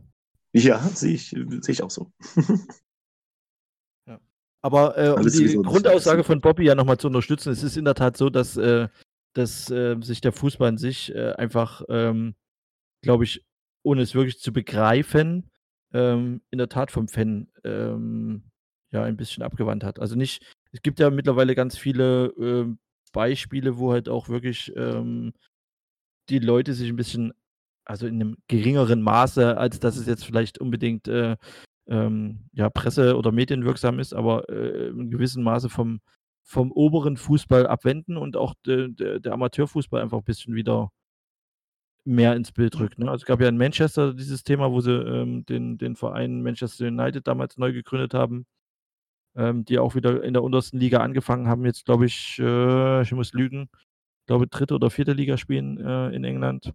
Ja, sehe ich, sehe ich auch so. Aber äh, um die Grundaussage von Bobby ja nochmal zu unterstützen, es ist in der Tat so, dass, äh, dass äh, sich der Fußball an sich äh, einfach, ähm, glaube ich, ohne es wirklich zu begreifen, ähm, in der Tat vom Fan ähm, ja ein bisschen abgewandt hat. Also nicht, es gibt ja mittlerweile ganz viele äh, Beispiele, wo halt auch wirklich ähm, die Leute sich ein bisschen, also in einem geringeren Maße, als dass es jetzt vielleicht unbedingt äh, ähm, ja, Presse- oder medienwirksam ist, aber äh, in gewissem Maße vom, vom oberen Fußball abwenden und auch de, de, der Amateurfußball einfach ein bisschen wieder mehr ins Bild rückt. Ne? Also es gab ja in Manchester dieses Thema, wo sie ähm, den, den Verein Manchester United damals neu gegründet haben, ähm, die auch wieder in der untersten Liga angefangen haben. Jetzt glaube ich, äh, ich muss lügen, ich glaube dritte oder vierte Liga spielen äh, in England.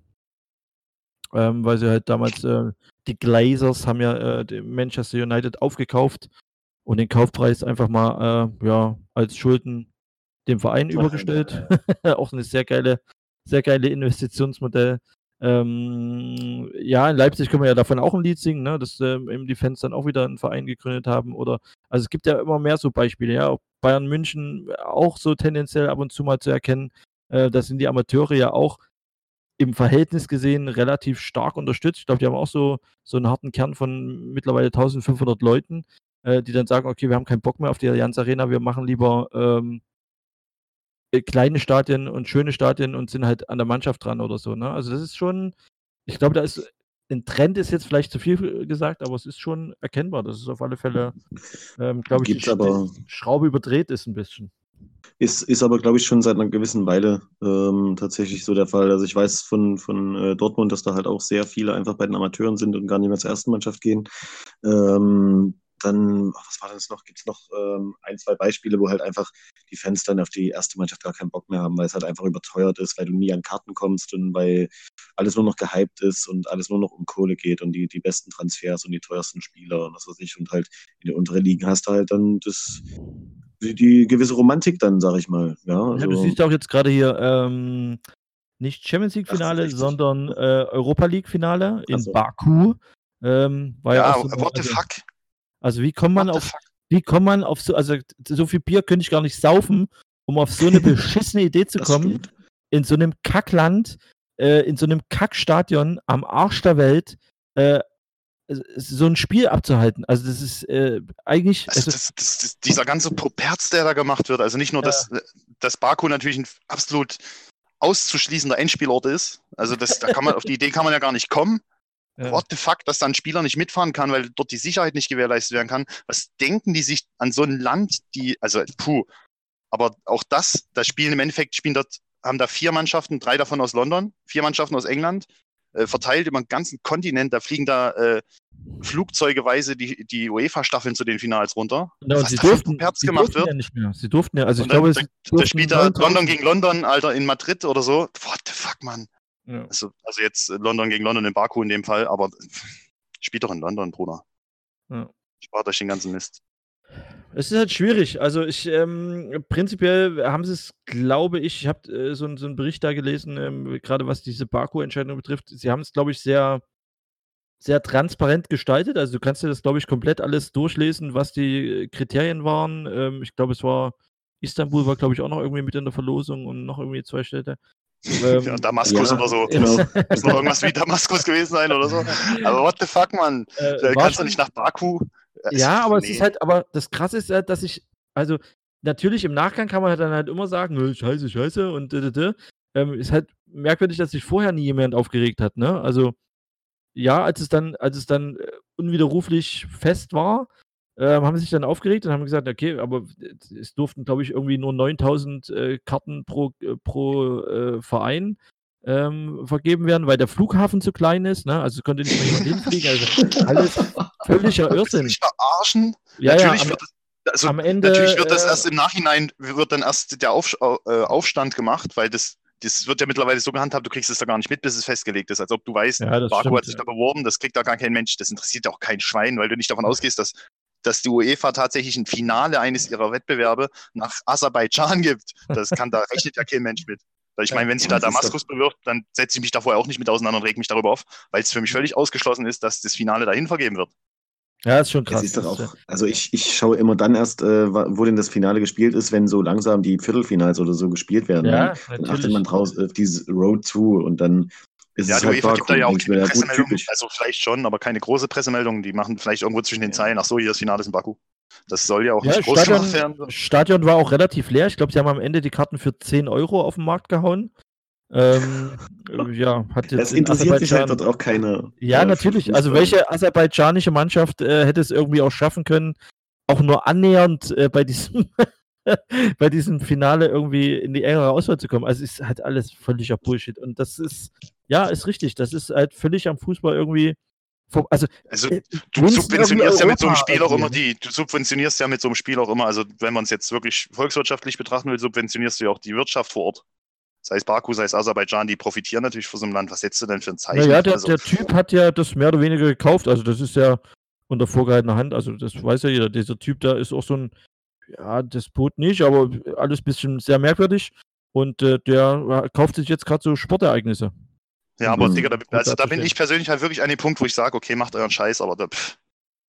Ähm, weil sie halt damals, äh, die Glazers haben ja äh, Manchester United aufgekauft und den Kaufpreis einfach mal äh, ja, als Schulden dem Verein Ach, übergestellt. Auch eine sehr geile, sehr geile Investitionsmodell. Ähm, ja, in Leipzig können wir ja davon auch ein Lied singen, ne? dass ähm, eben die Fans dann auch wieder einen Verein gegründet haben. Oder also es gibt ja immer mehr so Beispiele, ja. Auch Bayern München auch so tendenziell ab und zu mal zu erkennen. Äh, da sind die Amateure ja auch im Verhältnis gesehen relativ stark unterstützt. Ich glaube, die haben auch so, so einen harten Kern von mittlerweile 1500 Leuten, äh, die dann sagen, okay, wir haben keinen Bock mehr auf die Allianz Arena, wir machen lieber ähm, äh, kleine Stadien und schöne Stadien und sind halt an der Mannschaft dran oder so. Ne? Also das ist schon, ich glaube, da ist ein Trend ist jetzt vielleicht zu viel gesagt, aber es ist schon erkennbar, dass es auf alle Fälle, ähm, glaube ich, die, aber, Schraube überdreht ist ein bisschen. Ist, ist aber, glaube ich, schon seit einer gewissen Weile ähm, tatsächlich so der Fall. Also ich weiß von, von äh, Dortmund, dass da halt auch sehr viele einfach bei den Amateuren sind und gar nicht mehr zur ersten Mannschaft gehen. Ähm, dann, was war das noch? Gibt es noch ähm, ein, zwei Beispiele, wo halt einfach die Fans dann auf die erste Mannschaft gar keinen Bock mehr haben, weil es halt einfach überteuert ist, weil du nie an Karten kommst und weil alles nur noch gehypt ist und alles nur noch um Kohle geht und die, die besten Transfers und die teuersten Spieler und was weiß ich. Und halt in den unteren Ligen hast du halt dann das, die, die gewisse Romantik dann, sag ich mal. Ja, also, ja du siehst auch jetzt gerade hier ähm, nicht Champions League-Finale, sondern äh, Europa League-Finale in so. Baku. Ähm, ja, ja so, what the also, fuck? Also wie kommt man auf, wie kommt man auf so, also so viel Bier könnte ich gar nicht saufen, um auf so eine beschissene Idee zu kommen, in so einem Kackland, äh, in so einem Kackstadion am Arsch der Welt, äh, so ein Spiel abzuhalten. Also das ist äh, eigentlich. Also das, das, das, dieser ganze Properz, der da gemacht wird, also nicht nur, ja. dass, dass Baku natürlich ein absolut auszuschließender Endspielort ist. Also das, da kann man, auf die Idee kann man ja gar nicht kommen. Ja. What the fuck, dass da ein Spieler nicht mitfahren kann, weil dort die Sicherheit nicht gewährleistet werden kann. Was denken die sich an so ein Land, die, also puh. Aber auch das, das Spielen im Endeffekt spielen dort, haben da vier Mannschaften, drei davon aus London, vier Mannschaften aus England, äh, verteilt über den ganzen Kontinent. Da fliegen da äh, flugzeugeweise die, die UEFA-Staffeln zu den Finals runter. Genau, was sie durften, Herz sie gemacht wird. Ja nicht mehr. Sie durften ja, also ich dann, glaube, da, da spielt da London gegen London, Alter, in Madrid oder so. What the fuck, Mann. Ja. Also, also jetzt London gegen London in Baku in dem Fall, aber spielt doch in London, Bruder. Ja. Spart euch den ganzen Mist. Es ist halt schwierig. Also ich ähm, prinzipiell haben sie es, glaube ich, ich habe äh, so, so, einen Bericht da gelesen, ähm, gerade was diese Baku-Entscheidung betrifft. Sie haben es, glaube ich, sehr, sehr transparent gestaltet. Also du kannst dir das, glaube ich, komplett alles durchlesen, was die Kriterien waren. Ähm, ich glaube, es war Istanbul war, glaube ich, auch noch irgendwie mit in der Verlosung und noch irgendwie zwei Städte. Ähm, ja, Damaskus ja, oder so. Genau. Muss noch irgendwas wie Damaskus gewesen sein oder so. Aber what the fuck, man? Äh, kannst du nicht nach Baku. Das ja, aber nee. es ist halt, aber das krasse ist halt, dass ich, also natürlich im Nachgang kann man halt dann halt immer sagen, scheiße, scheiße und d, d, d. Ähm, ist halt merkwürdig, dass sich vorher nie jemand aufgeregt hat, ne? Also ja, als es dann, als es dann äh, unwiderruflich fest war, äh, haben sich dann aufgeregt und haben gesagt, okay, aber es durften, glaube ich, irgendwie nur 9000 äh, Karten pro, äh, pro äh, Verein ähm, vergeben werden, weil der Flughafen zu klein ist. Ne? Also konnte nicht mehr jemand hinfliegen. Also alles völliger Irrsinn. Verarschen? Ja, natürlich ja, am, wird das, also, am Ende, natürlich wird das äh, erst im Nachhinein, wird dann erst der Auf, äh, Aufstand gemacht, weil das das wird ja mittlerweile so gehandhabt, du kriegst es da gar nicht mit, bis es festgelegt ist. Als ob du weißt, ja, Baku stimmt, hat sich ja. da beworben, das kriegt da gar kein Mensch, das interessiert auch kein Schwein, weil du nicht davon ausgehst, dass dass die UEFA tatsächlich ein Finale eines ihrer Wettbewerbe nach Aserbaidschan gibt. Das kann, da rechnet ja kein Mensch mit. Ich meine, wenn sie da Damaskus bewirbt, dann setze ich mich da vorher auch nicht mit auseinander und reg mich darüber auf, weil es für mich völlig ausgeschlossen ist, dass das Finale dahin vergeben wird. Ja, ist schon krass. Ist auch, also ich, ich schaue immer dann erst, äh, wo denn das Finale gespielt ist, wenn so langsam die Viertelfinals oder so gespielt werden. Ja, dann, dann achtet man draus auf dieses Road to und dann Es Ja, ist die halt UEFA gibt da ja auch keine Pressemeldung, also vielleicht schon, aber keine große Pressemeldung. Die machen vielleicht irgendwo zwischen den. Zeilen, ach so, hier das Finale ist in Baku. Das soll ja auch Ja, nicht groß Stadion- werden. Stadion war auch relativ leer. Ich glaube, sie haben am Ende die Karten für 10 Euro auf den Markt gehauen. Ähm, äh, ja, hat jetzt Es in interessiert sich halt Aserbaidschan- dort auch keine. Ja, äh, natürlich. Also welche aserbaidschanische Mannschaft äh, hätte es irgendwie auch schaffen können, auch nur annähernd äh, bei diesem bei diesem Finale irgendwie in die engere Auswahl zu kommen. Also ist halt alles völliger Bullshit. Und das ist, ja, ist richtig. Das ist halt völlig am Fußball irgendwie. Also Also äh, du subventionierst ja mit so einem Spiel auch immer die, du subventionierst ja mit so einem Spiel auch immer, also wenn man es jetzt wirklich volkswirtschaftlich betrachten will, subventionierst du ja auch die Wirtschaft vor Ort. Sei es Baku, sei es Aserbaidschan, die profitieren natürlich von so einem Land. Was setzt du denn für ein Zeichen? Naja, der, also, der Typ hat ja das mehr oder weniger gekauft. Also das ist ja unter vorgehaltener Hand. Also das weiß ja jeder. Dieser Typ da ist auch so ein, ja, Despot nicht, aber alles ein bisschen sehr merkwürdig. Und äh, der äh, kauft sich jetzt gerade so Sportereignisse. Ja, aber Mhm. Digga, da, also da bin ich persönlich halt wirklich an dem Punkt, wo ich sage, okay, macht euren Scheiß, aber da, pff,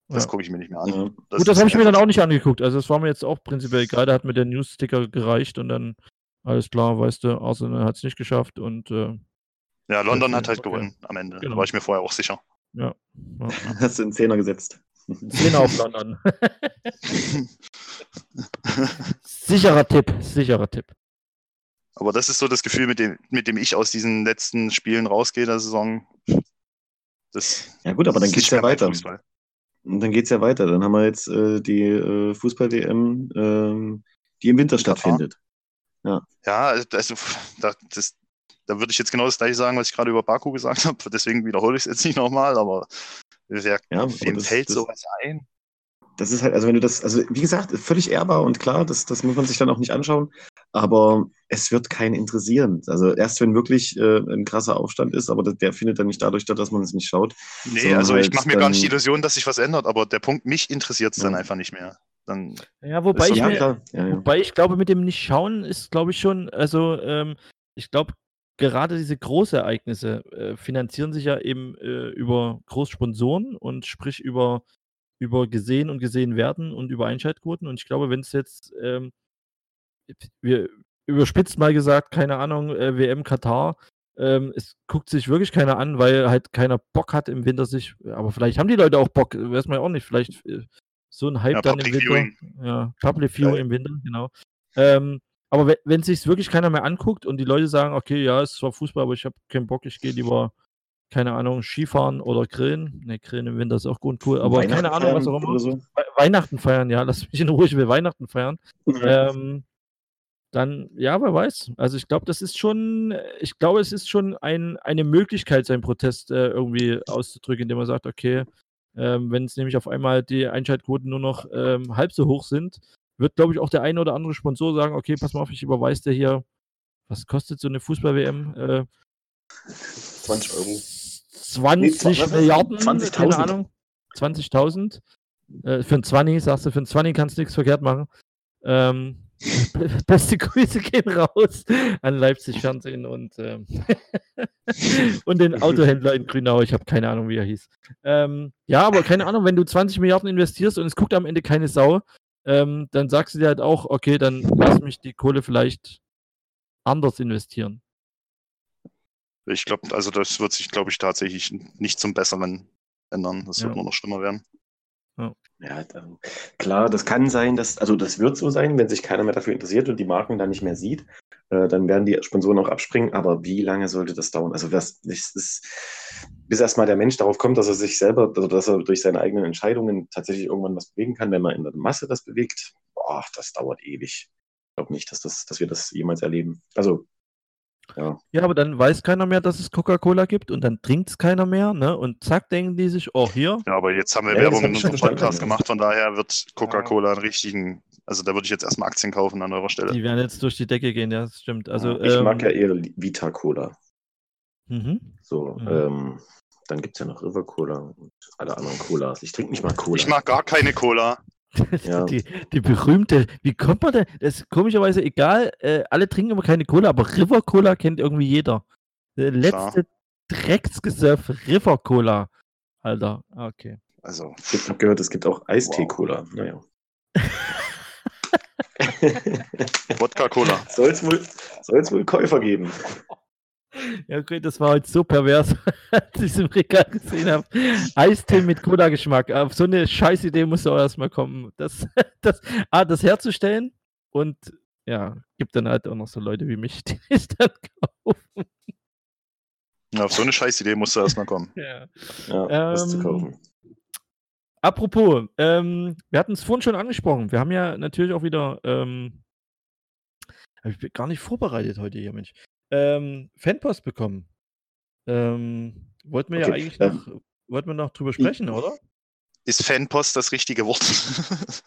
das Ja. gucke ich mir nicht mehr an. Ja. Gut, das habe ich mir dann auch nicht angeguckt. Also das war mir jetzt auch prinzipiell egal. Da hat mir der News-Sticker gereicht und dann alles klar, weißt du, Arsenal hat es nicht geschafft und äh, Ja, London hat halt Okay. gewonnen am Ende. Genau. Da war ich mir vorher auch sicher. ja. ja. Hast du einen Zehner gesetzt. Zehner auf London. sicherer Tipp, sicherer Tipp. Aber das ist so das Gefühl, mit dem, mit dem ich aus diesen letzten Spielen rausgehe der Saison. Das Ja gut, aber dann geht's nicht ja weiter. Fußball. Und dann geht's ja weiter. Dann haben wir jetzt äh, die äh, Fußball-WM, ähm, die im Winter stattfindet. Ja, also da, das, da würde ich jetzt genau das gleiche sagen, was ich gerade über Baku gesagt habe. Deswegen wiederhole ich es jetzt nicht nochmal, aber wer, Ja, wem das- fällt das- sowas ein? Das ist halt, also wenn du das, also wie gesagt, völlig ehrbar und klar, das, das muss man sich dann auch nicht anschauen, aber es wird keinen interessieren. Also erst wenn wirklich äh, ein krasser Aufstand ist, aber der findet dann nicht dadurch statt, dass man es nicht schaut. Nee, also ich halt mache mir gar dann- nicht die Illusion, dass sich was ändert, aber der Punkt, mich interessiert es dann Ja. einfach nicht mehr. Dann, Ja, wobei ich, mir, ja. wobei ich glaube, mit dem Nicht-Schauen ist, glaube ich, schon, also ähm, ich glaube, gerade diese Großereignisse äh, finanzieren sich ja eben äh, über Großsponsoren und sprich über, über gesehen und gesehen werden und über Einschaltquoten. Und ich glaube, wenn es jetzt, ähm, wir überspitzt mal gesagt, keine Ahnung, äh, WM Katar, ähm, es guckt sich wirklich keiner an, weil halt keiner Bock hat im Winter sich, aber vielleicht haben die Leute auch Bock, weiß man ja auch nicht, vielleicht äh, so ein Hype Ja, dann im Winter. Viewing. Ja, Public Viewing Geil. im Winter, genau. Ähm, aber wenn, wenn sich wirklich keiner mehr anguckt und die Leute sagen, okay, ja, es ist zwar Fußball, aber ich habe keinen Bock, ich gehe lieber, keine Ahnung, Skifahren oder grillen. Ne, grillen im Winter ist auch gut und cool, aber keine Ahnung, was auch immer. so. We Weihnachten feiern, ja, lass mich in Ruhe, ich will Weihnachten feiern. Ähm, dann, ja, wer weiß. Also ich glaube, das ist schon, ich glaube, es ist schon ein, eine Möglichkeit, seinen Protest äh, irgendwie auszudrücken, indem man sagt, okay, ähm, wenn es nämlich auf einmal die Einschaltquoten nur noch ähm, halb so hoch sind, wird, glaube ich, auch der eine oder andere Sponsor sagen, okay, pass mal auf, ich überweise dir hier, was kostet so eine Fußball-WM? Äh, 20 Euro. 20 Nee? Milliarden, 20.000. keine Ahnung. 20.000. Äh, für ein 20, sagst du, für ein 20 kannst du nichts verkehrt machen. Ähm, beste Grüße gehen raus an Leipzig Fernsehen und, ähm, und den Autohändler in Grünau. Ich habe keine Ahnung, wie er hieß. Ähm, ja, aber keine Ahnung, wenn du 20 Milliarden investierst und es guckt am Ende keine Sau, ähm, dann sagst du dir halt auch, okay, dann lass mich die Kohle vielleicht anders investieren. Ich glaube, also das wird sich, glaube ich, tatsächlich nicht zum Besseren ändern. Das wird Ja. nur noch schlimmer werden. Ja, dann, klar, das kann sein, dass, also das wird so sein, wenn sich keiner mehr dafür interessiert und die Marken dann nicht mehr sieht, äh, dann werden die Sponsoren auch abspringen, aber wie lange sollte das dauern? Also was, das ist, bis erstmal der Mensch darauf kommt, dass er sich selber, also dass er durch seine eigenen Entscheidungen tatsächlich irgendwann was bewegen kann, wenn man in der Masse das bewegt, boah, das dauert ewig. Ich glaube nicht, dass, das, dass wir das jemals erleben. Also, ja. Ja, aber dann weiß keiner mehr, dass es Coca-Cola gibt und dann trinkt es keiner mehr, ne? Und zack, denken die sich, oh, hier, Ja, aber jetzt haben wir Ja, Werbung in unserem Podcast gemacht, von daher wird Coca-Cola einen richtigen, also da würde ich jetzt erstmal Aktien kaufen an eurer Stelle. die werden jetzt durch die Decke gehen, ja, das stimmt. Also, ich ähm, mag ja eher Vita Cola. mhm. So, Mhm. ähm, dann gibt es ja noch River Cola und alle anderen Colas. Ich trinke nicht mal Cola. Ich mag gar keine Cola. Ja. die, die berühmte, wie kommt man denn? Das ist komischerweise egal, äh, alle trinken immer keine Cola, aber River Cola kennt irgendwie jeder. Der letzte Drecksgesöff River Cola. Alter, okay. Also, Ich habe gehört, es gibt auch Eistee-Cola. Naja. Wodka-Cola. Soll es wohl, soll's wohl Käufer geben. Ja, okay, das war halt so pervers, als ich es im Regal gesehen habe. Eistee mit Cola-Geschmack. Auf so eine Scheißidee muss auch erstmal kommen. Das, das, ah, das herzustellen und ja, gibt dann halt auch noch so Leute wie mich, die es dann kaufen. Ja, auf so eine Scheißidee musst du erstmal kommen. Ja. Ja, das zu Ähm, kaufen. Apropos, ähm, wir hatten es vorhin schon angesprochen. Wir haben ja natürlich auch wieder, ähm, hab ich bin gar nicht vorbereitet heute hier, Mensch, ähm, Fanpost bekommen. Ähm, wollten wir ja Okay, eigentlich ähm, noch, wollten wir noch drüber sprechen, oder? Ist Fanpost das richtige Wort?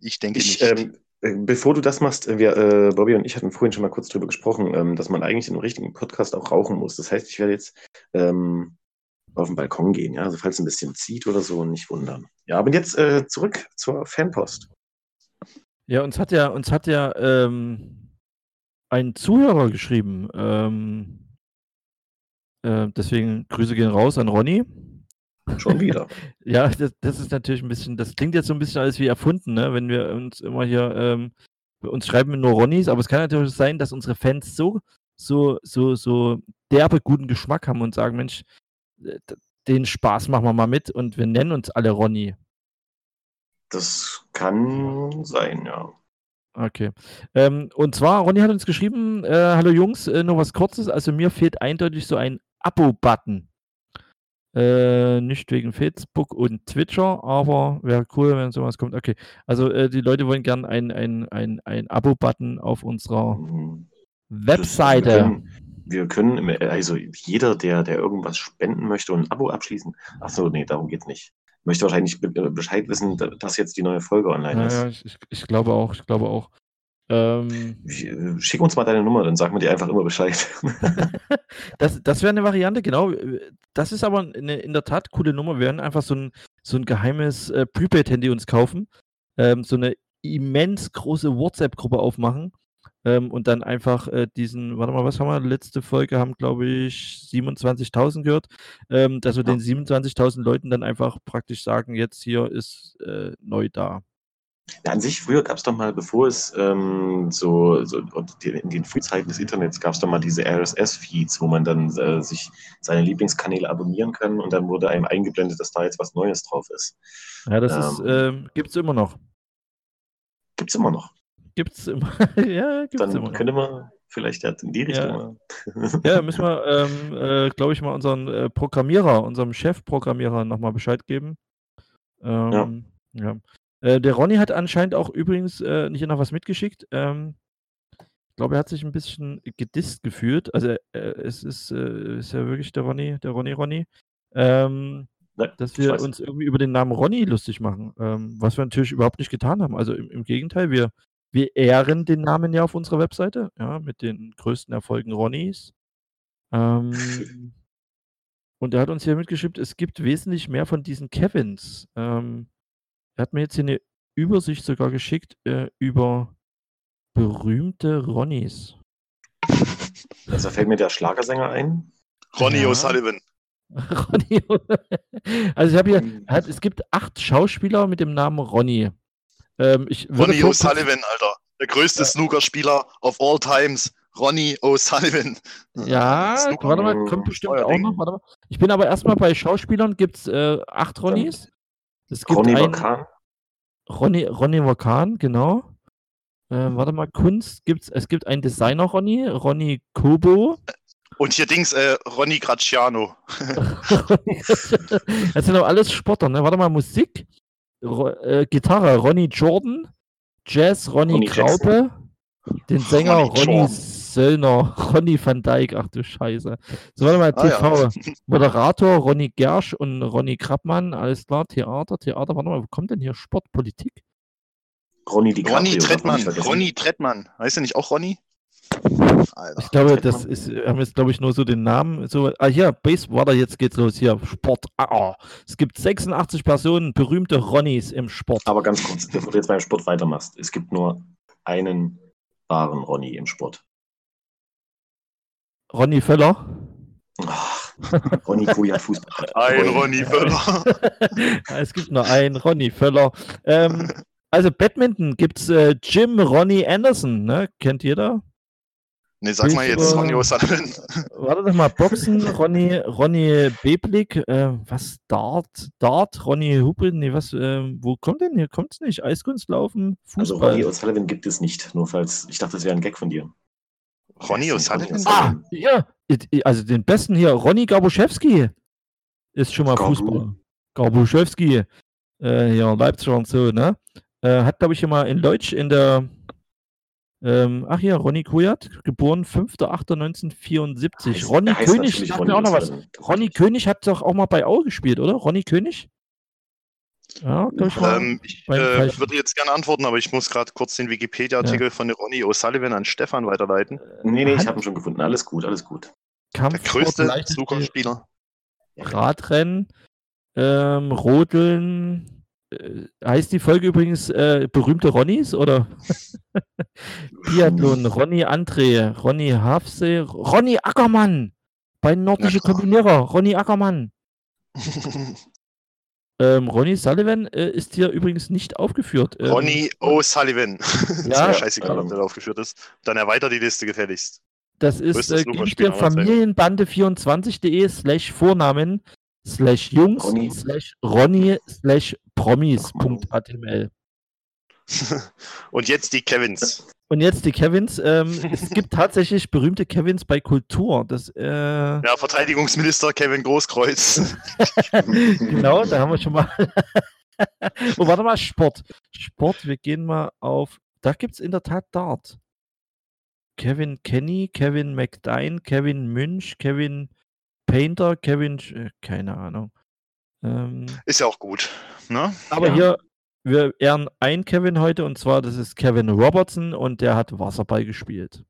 ich denke Ich, nicht. ähm, äh, bevor du das machst, äh, wir, äh, Bobby und ich hatten vorhin schon mal kurz drüber gesprochen, ähm, dass man eigentlich in einem richtigen Podcast auch rauchen muss. Das heißt, ich werde jetzt ähm, auf den Balkon gehen, ja, also falls es ein bisschen zieht oder so, nicht wundern. Ja, aber jetzt äh, zurück zur Fanpost. Ja, uns hat ja, uns hat ja ähm, ein Zuhörer geschrieben. Ähm, äh, deswegen Grüße gehen raus an Ronny. Schon wieder. Ja, das, das ist natürlich ein bisschen, das klingt jetzt so ein bisschen alles wie erfunden, ne? Wenn wir uns immer hier, ähm, uns schreiben nur Ronnys, aber es kann natürlich sein, dass unsere Fans so, so, so, so derbe guten Geschmack haben und sagen, Mensch, äh, den Spaß machen wir mal mit und wir nennen uns alle Ronny. Das kann sein, ja. Okay. Ähm, und zwar, Ronny hat uns geschrieben, äh, hallo Jungs, äh, nur was Kurzes, also mir fehlt eindeutig so ein Abo-Button. Äh, nicht wegen Facebook und Twitcher, aber wäre cool, wenn sowas kommt. Okay, also äh, die Leute wollen gern ein, ein, ein, ein Abo-Button auf unserer Webseite. Wir können, wir können, also jeder, der, der irgendwas spenden möchte und ein Abo abschließen, ach so, nee, darum geht's nicht. Möchte wahrscheinlich äh, Bescheid wissen, da- dass jetzt die neue Folge online Ja, ist. ich, ich- glaube auch, ich glaube auch. Ähm, äh, Schick uns mal deine Nummer, dann sagen wir dir einfach immer Bescheid. das das wäre eine Variante, genau. Das ist aber eine, in der Tat coole Nummer. Wir werden einfach so ein, so ein geheimes äh, Prepaid-Handy uns kaufen, ähm, so eine immens große WhatsApp-Gruppe aufmachen ähm, und dann einfach äh, diesen, warte mal, was haben wir? Letzte Folge haben, glaube ich, 27.000 gehört, ähm, dass wir Ja. den 27.000 Leuten dann einfach praktisch sagen, jetzt hier ist äh, neu da. Ja, an sich, früher gab es doch mal, bevor es ähm, so, so in den Frühzeiten des Internets gab es doch mal diese RSS-Feeds, wo man dann äh, sich seine Lieblingskanäle abonnieren kann und dann wurde einem eingeblendet, dass da jetzt was Neues drauf ist. Ja, das ist, Ähm. ähm, gibt es immer noch. Gibt's immer noch. Gibt es immer. ja, gibt es Dann immer könnte man vielleicht ja in die Richtung Ja. Ja, müssen wir, ähm, äh, glaube ich, mal unseren äh, Programmierer, unserem Chefprogrammierer nochmal Bescheid geben. Ähm, ja. Äh, der Ronny hat anscheinend auch übrigens äh, nicht noch was mitgeschickt. Ähm, ich glaube, er hat sich ein bisschen gedisst gefühlt. Also äh, es ist, äh, ist ja wirklich der Ronny, der Ronny Ronny. Ähm, dass wir uns irgendwie über den Namen Ronny lustig machen. Ähm, was wir natürlich überhaupt nicht getan haben. Also im, im Gegenteil, wir, wir ehren den Namen ja auf unserer Webseite, ja, mit den größten Erfolgen Ronnys. Ähm, und er hat uns hier mitgeschrieben, es gibt wesentlich mehr von diesen Kevins. Ähm, er hat mir jetzt hier eine Übersicht sogar geschickt äh, über berühmte Ronnys. Also da fällt mir der Schlagersänger ein. Ronny Ja. O'Sullivan. Ronny. Also ich habe hier, er hat, es gibt acht Schauspieler mit dem Namen Ronny. Ähm, ich kurz- O'Sullivan, Alter. Der größte Snookerspieler of all times. Ronny O'Sullivan. Ja, Snooker. warte mal, kommt bestimmt Euer auch Ding. noch. Warte mal. Ich bin aber erstmal bei Schauspielern, gibt es äh, acht Ronnys. Es gibt Ronny einen, Vakan. Ronny, Ronny Vakan, genau. Ähm, warte mal, Kunst gibt's, es gibt einen Designer Ronny, Ronny Kobo. Und hier Dings, äh, Ronny Graciano. das sind aber alles Sportler, ne? Warte mal, Musik, Ro äh, Gitarre, Ronny Jordan, Jazz, Ronny, Ronny Kraupe, den Sänger Ronny Ronny, Jordan. Söllner, Ronny van Dijk, ach du Scheiße. So, warte mal, Ah, ja. TV, Moderator Ronny Gersch und Ronny Krappmann, alles klar, Theater, Theater, warte mal, wo kommt denn hier Sport, Politik? Ronny DiCaprio. Ronny Trettmann. Ronny Trettmann. Heißt der nicht auch Ronny? Alter. Ich glaube, das ist, wir haben jetzt, glaube ich, nur so den Namen. So, ah, hier, Base, warte, jetzt geht's los. Hier, Sport. Ah, oh. Es gibt 86 Personen, berühmte Ronnys im Sport. Aber ganz kurz, bevor du jetzt beim Sport weitermachst. Es gibt nur einen wahren Ronny im Sport. Ronny Völler. Ach, Ronny Kujat Fußball. Ein Ronny Völler. es gibt nur einen, Ronny Völler. Ähm, also Badminton gibt es äh, Jim Ronny Anderson, ne? Kennt jeder? Nee, sag mal jetzt, Ronny O'Sullivan. Warte doch mal, Boxen, Ronny, Ronny Beblik, äh, was, Dart, Dart, Ronny Hupe, nee, was, äh, wo kommt denn hier? Kommt's nicht? Eiskunstlaufen, Also Fußball? Ronny O'Sullivan gibt es nicht, nur falls, ich dachte, das wäre ein Gag von dir. Ronny O'Sullivan? ah, ja, also den besten hier, Ronny Gabuschewski ist schon mal Gabu. Fußballer. Gabuschewski, äh, ja, Leipziger und so, ne? Äh, hat, glaube ich, immer in Deutsch in der, ähm, ach ja, Ronny Kujat, geboren 5.8.1974. Heißt- Ronny heißt König, sagt mir auch noch was. Ronny König hat doch auch mal bei Au gespielt, oder? Ronny König? Ja, ich mal. Ähm, ich äh, würde jetzt gerne antworten, aber ich muss gerade kurz den Wikipedia-Artikel von Ronny O'Sullivan an Stefan weiterleiten. Nee, nee, ich habe ihn schon gefunden. Alles gut, alles gut. Der Kampfsport, größte Zukunftsspieler. Radrennen, ähm, Rodeln. Äh, heißt die Folge übrigens äh, berühmte Ronnys oder Biathlon, Ronny André, Ronny Hafsee, Ronny Ackermann bei Nordische. Kombinierer, Ronny Ackermann. Ähm, Ronny Sullivan äh, ist hier übrigens nicht aufgeführt. Ähm, Ronny O'Sullivan. ist Ja, mir scheißegal, ob ähm, der da aufgeführt ist. Dann erweitert die Liste gefälligst. Das ist äh, Zeiten. familienbande24.de slash Vornamen slash Jungs Ronny. slash Ronny slash Promis.html. Und jetzt die Kevins. Und jetzt die Kevins. Ähm, es gibt tatsächlich berühmte Kevins bei Kultur. Das, äh, Ja, Verteidigungsminister Kevin Großkreuz. genau, da haben wir schon mal. oh, warte mal, Sport. Sport, wir gehen mal auf. Da gibt es in der Tat Dart. Kevin Kenny, Kevin McDine, Kevin Münch, Kevin Painter, Kevin. Äh, keine Ahnung. Ähm, Ist ja auch gut. Ne? aber Ja. hier, wir ehren ein Kevin heute und zwar, das ist Kevin Robertson und der hat Wasserball gespielt.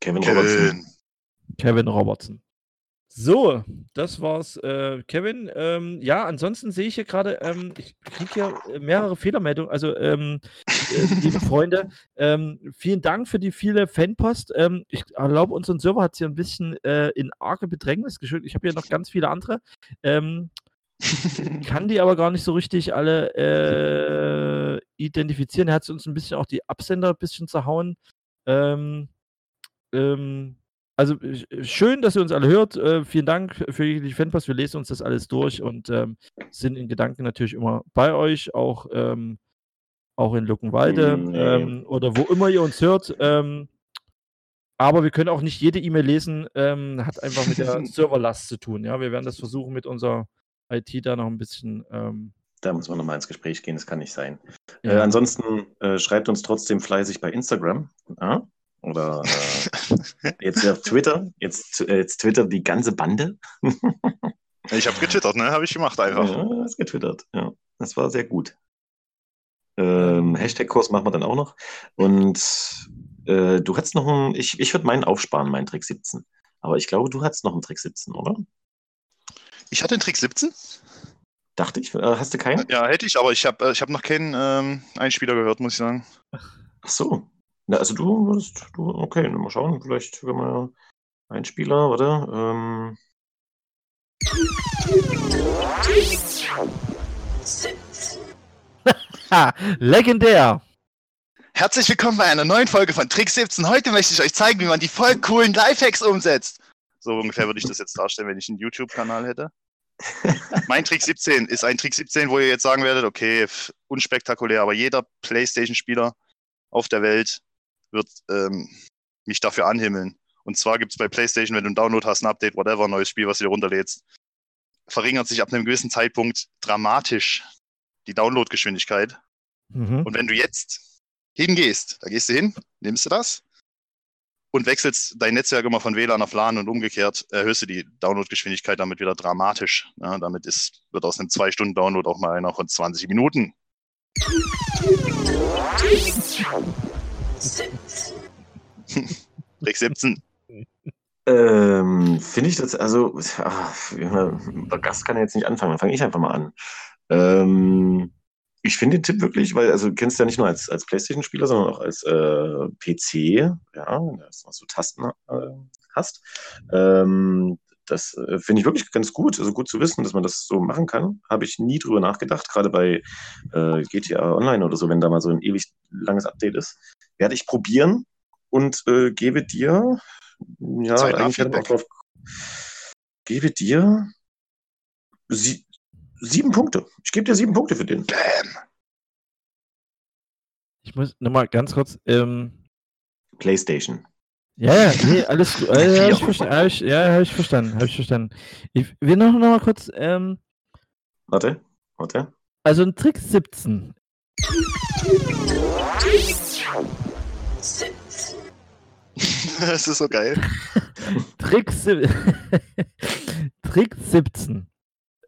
Kevin Robertson. Kevin. Kevin Robertson. So, das war's, äh, Kevin. Ähm, ja, ansonsten sehe ich hier gerade, ähm, ich kriege hier mehrere Fehlermeldungen. Also, ähm, äh, liebe Freunde, ähm, vielen Dank für die viele Fanpost. Ähm, ich erlaube, unseren Server hat hier ein bisschen äh, in arge Bedrängnis geschuldet. Ich habe hier noch ganz viele andere. Ähm, kann die aber gar nicht so richtig alle äh, identifizieren. Er hat uns ein bisschen auch die Absender ein bisschen zerhauen. Ähm, ähm, also äh, schön, dass ihr uns alle hört. Äh, vielen Dank für die Fanpost. Wir lesen uns das alles durch und ähm, sind in Gedanken natürlich immer bei euch, auch, ähm, auch in Luckenwalde Nee. ähm, oder wo immer ihr uns hört. Ähm, aber wir können auch nicht jede E-Mail lesen. Ähm, hat einfach mit der Serverlast zu tun. Ja, wir werden das versuchen mit unserer IT da noch ein bisschen. Ähm, Da muss man nochmal ins Gespräch gehen, das kann nicht sein. Äh, ja. ansonsten äh, schreibt uns trotzdem fleißig bei Instagram. Ja? Oder äh, jetzt auf Twitter. Jetzt, äh, jetzt twittert die ganze Bande. Ich habe getwittert, ne? Habe ich gemacht einfach. Ja, ist getwittert. Ja, das war sehr gut. Ähm, Hashtag-Kurs machen wir dann auch noch. Und äh, du hattest noch einen, ich, ich würde meinen aufsparen, meinen Trick 17. Aber ich glaube, du hattest noch einen Trick 17, oder? Ich hatte den Trick 17. Dachte ich. Äh, hast du keinen? Ja, hätte ich, aber ich habe ich hab noch keinen ähm, Einspieler gehört, muss ich sagen. Ach so. Na, also du würdest, du, okay, mal schauen, vielleicht können wir einen Spieler, oder? Ähm, legendär! Herzlich willkommen bei einer neuen Folge von Trick 17. Heute möchte ich euch zeigen, wie man die voll coolen Lifehacks umsetzt. So ungefähr würde ich das jetzt darstellen, wenn ich einen YouTube-Kanal hätte. mein Trick 17 ist ein Trick 17, wo ihr jetzt sagen werdet, okay, unspektakulär, aber jeder PlayStation-Spieler auf der Welt wird ähm, mich dafür anhimmeln. Und zwar gibt es bei PlayStation, wenn du einen Download hast, ein Update, whatever, ein neues Spiel, was du dir runterlädst, verringert sich ab einem gewissen Zeitpunkt dramatisch die Downloadgeschwindigkeit. Mhm. Und wenn du jetzt hingehst, da gehst du hin, nimmst du das und wechselst dein Netzwerk immer von WLAN auf LAN und umgekehrt, erhöhst du die Downloadgeschwindigkeit damit wieder dramatisch. Ja, damit ist, wird aus einem 2-Stunden-Download auch mal einer von 20 Minuten. Trick 17. ähm, Finde ich das, also, ach, der Gast kann ja jetzt nicht anfangen, dann fange ich einfach mal an. Ähm, ich finde den Tipp wirklich, weil, also du kennst ja nicht nur als, als Playstation-Spieler, sondern auch als äh, PC, ja, dass du so Tasten äh, hast. Ähm, das äh, finde ich wirklich ganz gut, also gut zu wissen, dass man das so machen kann. Habe ich nie drüber nachgedacht, gerade bei äh, GTA Online oder so, wenn da mal so ein ewig langes Update ist. Werde ich probieren. und äh, gebe dir, ja, eigentlich auch drauf, gebe dir sie, sieben Punkte. Ich gebe dir sieben Punkte für den. Bam. Ich muss nochmal ganz kurz. Ähm, PlayStation. ja, ja, nee, alles gut. Äh, hab ich versta- hab ich, ja, habe ich verstanden. Habe ich verstanden. Ich will noch, noch mal kurz. Ähm, Warte, warte. also ein Trick 17. Das ist so geil. Trick, Trick 17.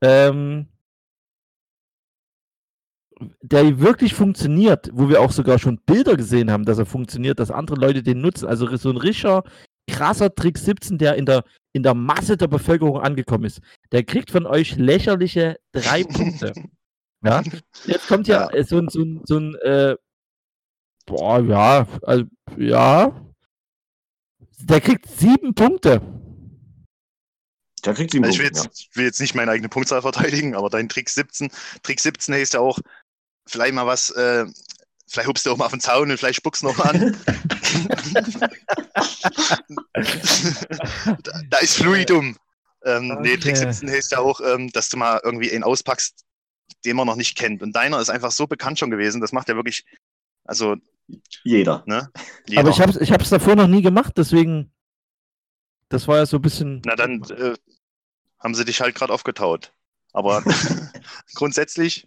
Ähm, der wirklich funktioniert, wo wir auch sogar schon Bilder gesehen haben, dass er funktioniert, dass andere Leute den nutzen. Also so ein richtiger, krasser Trick 17, der in der, in der Masse der Bevölkerung angekommen ist. Der kriegt von euch lächerliche drei Punkte. Ja? Jetzt kommt ja, äh, so ein, so ein, so ein äh, boah, ja, also, ja. Der kriegt sieben Punkte. Der kriegt sieben Also ich will Punkte. jetzt, will jetzt nicht meine eigene Punktzahl verteidigen, aber dein Trick 17, Trick 17 heißt ja auch, vielleicht mal was, äh, vielleicht hupst du auch mal auf den Zaun und vielleicht spuckst du noch mal an. da, da ist Fluidum. Ähm, Nee, Trick Okay. 17 heißt ja auch, ähm, dass du mal irgendwie einen auspackst, den man noch nicht kennt. Und deiner ist einfach so bekannt schon gewesen, das macht ja wirklich, also. Jeder. ne? Jeder. Aber ich habe es ich hab's davor noch nie gemacht, deswegen. Das war ja so ein bisschen. Na dann äh, haben sie dich halt gerade aufgetaut. Aber grundsätzlich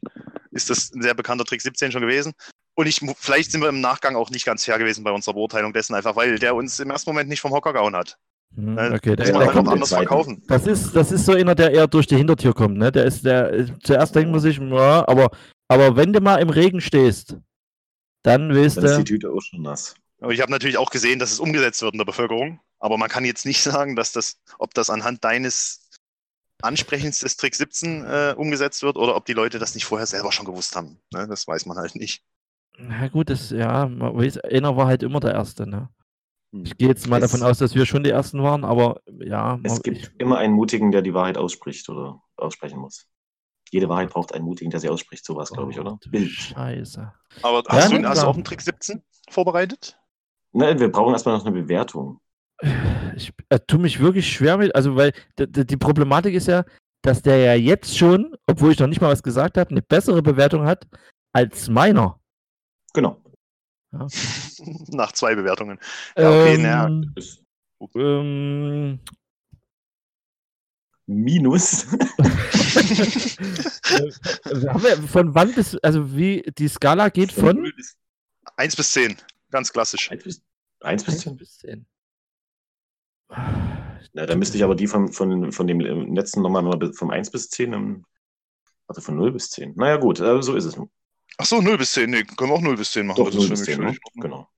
ist das ein sehr bekannter Trick 17 schon gewesen. Und ich, vielleicht sind wir im Nachgang auch nicht ganz fair gewesen bei unserer Beurteilung dessen, einfach weil der uns im ersten Moment nicht vom Hocker gehauen hat. Hm, Ne? okay, Das der, der Ja, kommt, anders verkaufen. das, ist, das ist so einer, der eher durch die Hintertür kommt, ne? Der ist der. äh, Zuerst denkt man sich, ja, aber, aber wenn du mal im Regen stehst, dann weißt Dann ist die du. Tüte auch schon nass. Aber ich habe natürlich auch gesehen, dass es umgesetzt wird in der Bevölkerung. Aber man kann jetzt nicht sagen, dass das, ob das anhand deines Ansprechens des Trick 17 äh, umgesetzt wird oder ob die Leute das nicht vorher selber schon gewusst haben. Ne? Das weiß man halt nicht. Na gut, das, ja, man weiß, einer war halt immer der Erste, ne? Hm. Ich gehe jetzt mal Es- davon aus, dass wir schon die Ersten waren, aber ja. Es man- gibt immer einen Mutigen, der die Wahrheit ausspricht oder aussprechen muss. Jede Wahrheit braucht einen Mutigen, der sie ausspricht. Sowas, glaube ich, oder? Oh. Scheiße. Aber hast, Ja, du, hast du klar. auch einen Trick 17 vorbereitet? Nein, wir brauchen erstmal noch eine Bewertung. Ich äh, tue mich wirklich schwer mit, also weil die Problematik ist ja, dass der ja jetzt schon, obwohl ich noch nicht mal was gesagt habe, eine bessere Bewertung hat als meiner. Genau. Nach zwei Bewertungen. Ja, okay, naja. ähm, Ist ähm, Minus. von wann bis, also wie, die Skala geht von Eins bis zehn. Ganz klassisch. 1 bis, 1 bis 10. bis 10. Na, dann müsste ich aber die von, von, von dem letzten nochmal mal bis- vom 1 bis 10. Ähm, also von 0 bis 10. Naja, gut, äh, so ist es. Ach so, 0 bis 10. Nee, können wir auch 0 bis 10 machen. Doch, das 0 ist bis für 10, mich ne? Genau.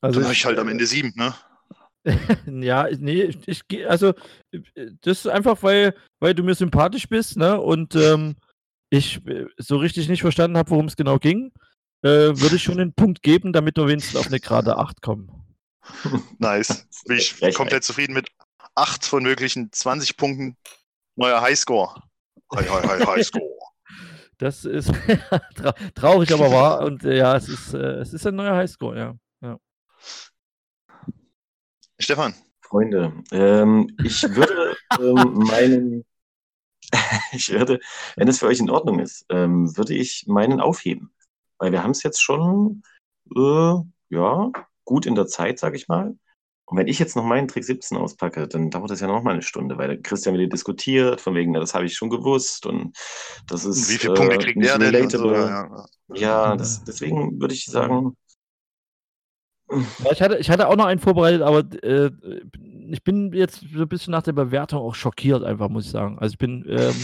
Also Dann habe ich halt am Ende 7, ne? Ja, nee, ich, gehe, also das ist einfach, weil, weil du mir sympathisch bist, ne? Und ähm, ich äh, so richtig nicht verstanden habe, worum es genau ging, äh, würde ich schon einen Punkt geben, damit wir wenigstens auf eine gerade 8 kommen. Nice. Bin ich komplett zufrieden mit 8 von möglichen 20 Punkten. Neuer Highscore. Hi, hi, hi, Highscore. Das ist tra traurig, aber wahr. Und äh, ja, es ist, äh, es ist ein neuer Highscore, ja. Stefan, Freunde, ähm, ich würde ähm, meinen, ich würde, wenn es für euch in Ordnung ist, ähm, würde ich meinen aufheben. Weil wir haben es jetzt schon, äh, ja, gut in der Zeit, sage ich mal. Und wenn ich jetzt noch meinen Trick 17 auspacke, dann dauert das ja noch mal eine Stunde, weil der Christian wieder diskutiert, von wegen, na, das habe ich schon gewusst und das ist wie viele Punkte äh, kriegt er denn? Und so, ja. Ja, das, deswegen würde ich sagen, Ja, ich, hatte, ich hatte auch noch einen vorbereitet, aber äh, ich bin jetzt so ein bisschen nach der Bewertung auch schockiert, einfach, muss ich sagen. Also ich bin. Ähm,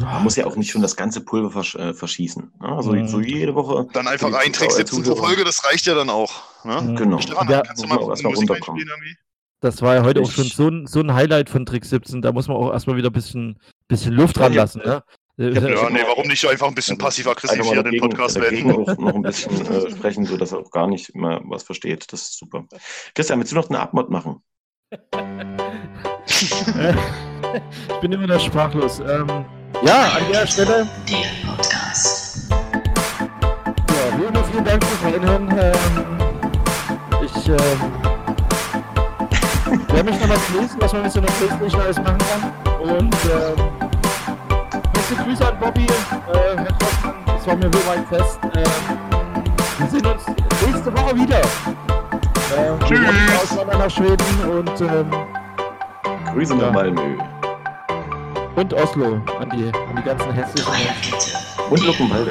man muss ja auch nicht schon das ganze Pulver versch äh, verschießen. Ne? Also Mhm. so jede Woche. Dann einfach ein Trick 17 pro. Folge, das reicht ja dann auch. Ne? Mhm. Genau. Stefan, Ja, kannst du mal auch erstmal runterkommen. einspielen irgendwie? Das war ja heute auch Ich- schon so ein, so ein Highlight von Trick 17. Da muss man auch erstmal wieder ein bisschen, bisschen Luft Ja, dran ich hab- lassen. Ne? Ja, hab nee, warum nicht einfach ein bisschen Also, passiv-aggressiv hier den dagegen, Podcast dagegen wenden? auch noch ein bisschen äh, sprechen, sodass er auch gar nicht immer was versteht. Das ist super. Christian, willst du noch eine Abmod machen? ich bin immer noch sprachlos. Ähm, ja, an der Stelle. Der Podcast. Ja, vielen, vielen Dank fürs Reinhören. Ähm, ich ähm, freue mich nochmal lesen, was man mit so einer Playstation alles machen kann. Und ähm, beste Grüße an Bobby, äh, Herr Trossmann, es war mir so weit fest. Ähm, wir sehen uns nächste Woche wieder. Ähm, Tschüss. Auswandern nach Schweden und, ähm, Grüße nach Ja. Malmö. Und Oslo an die, an die ganzen Menschen. Quellkette. Und Luckenwalde.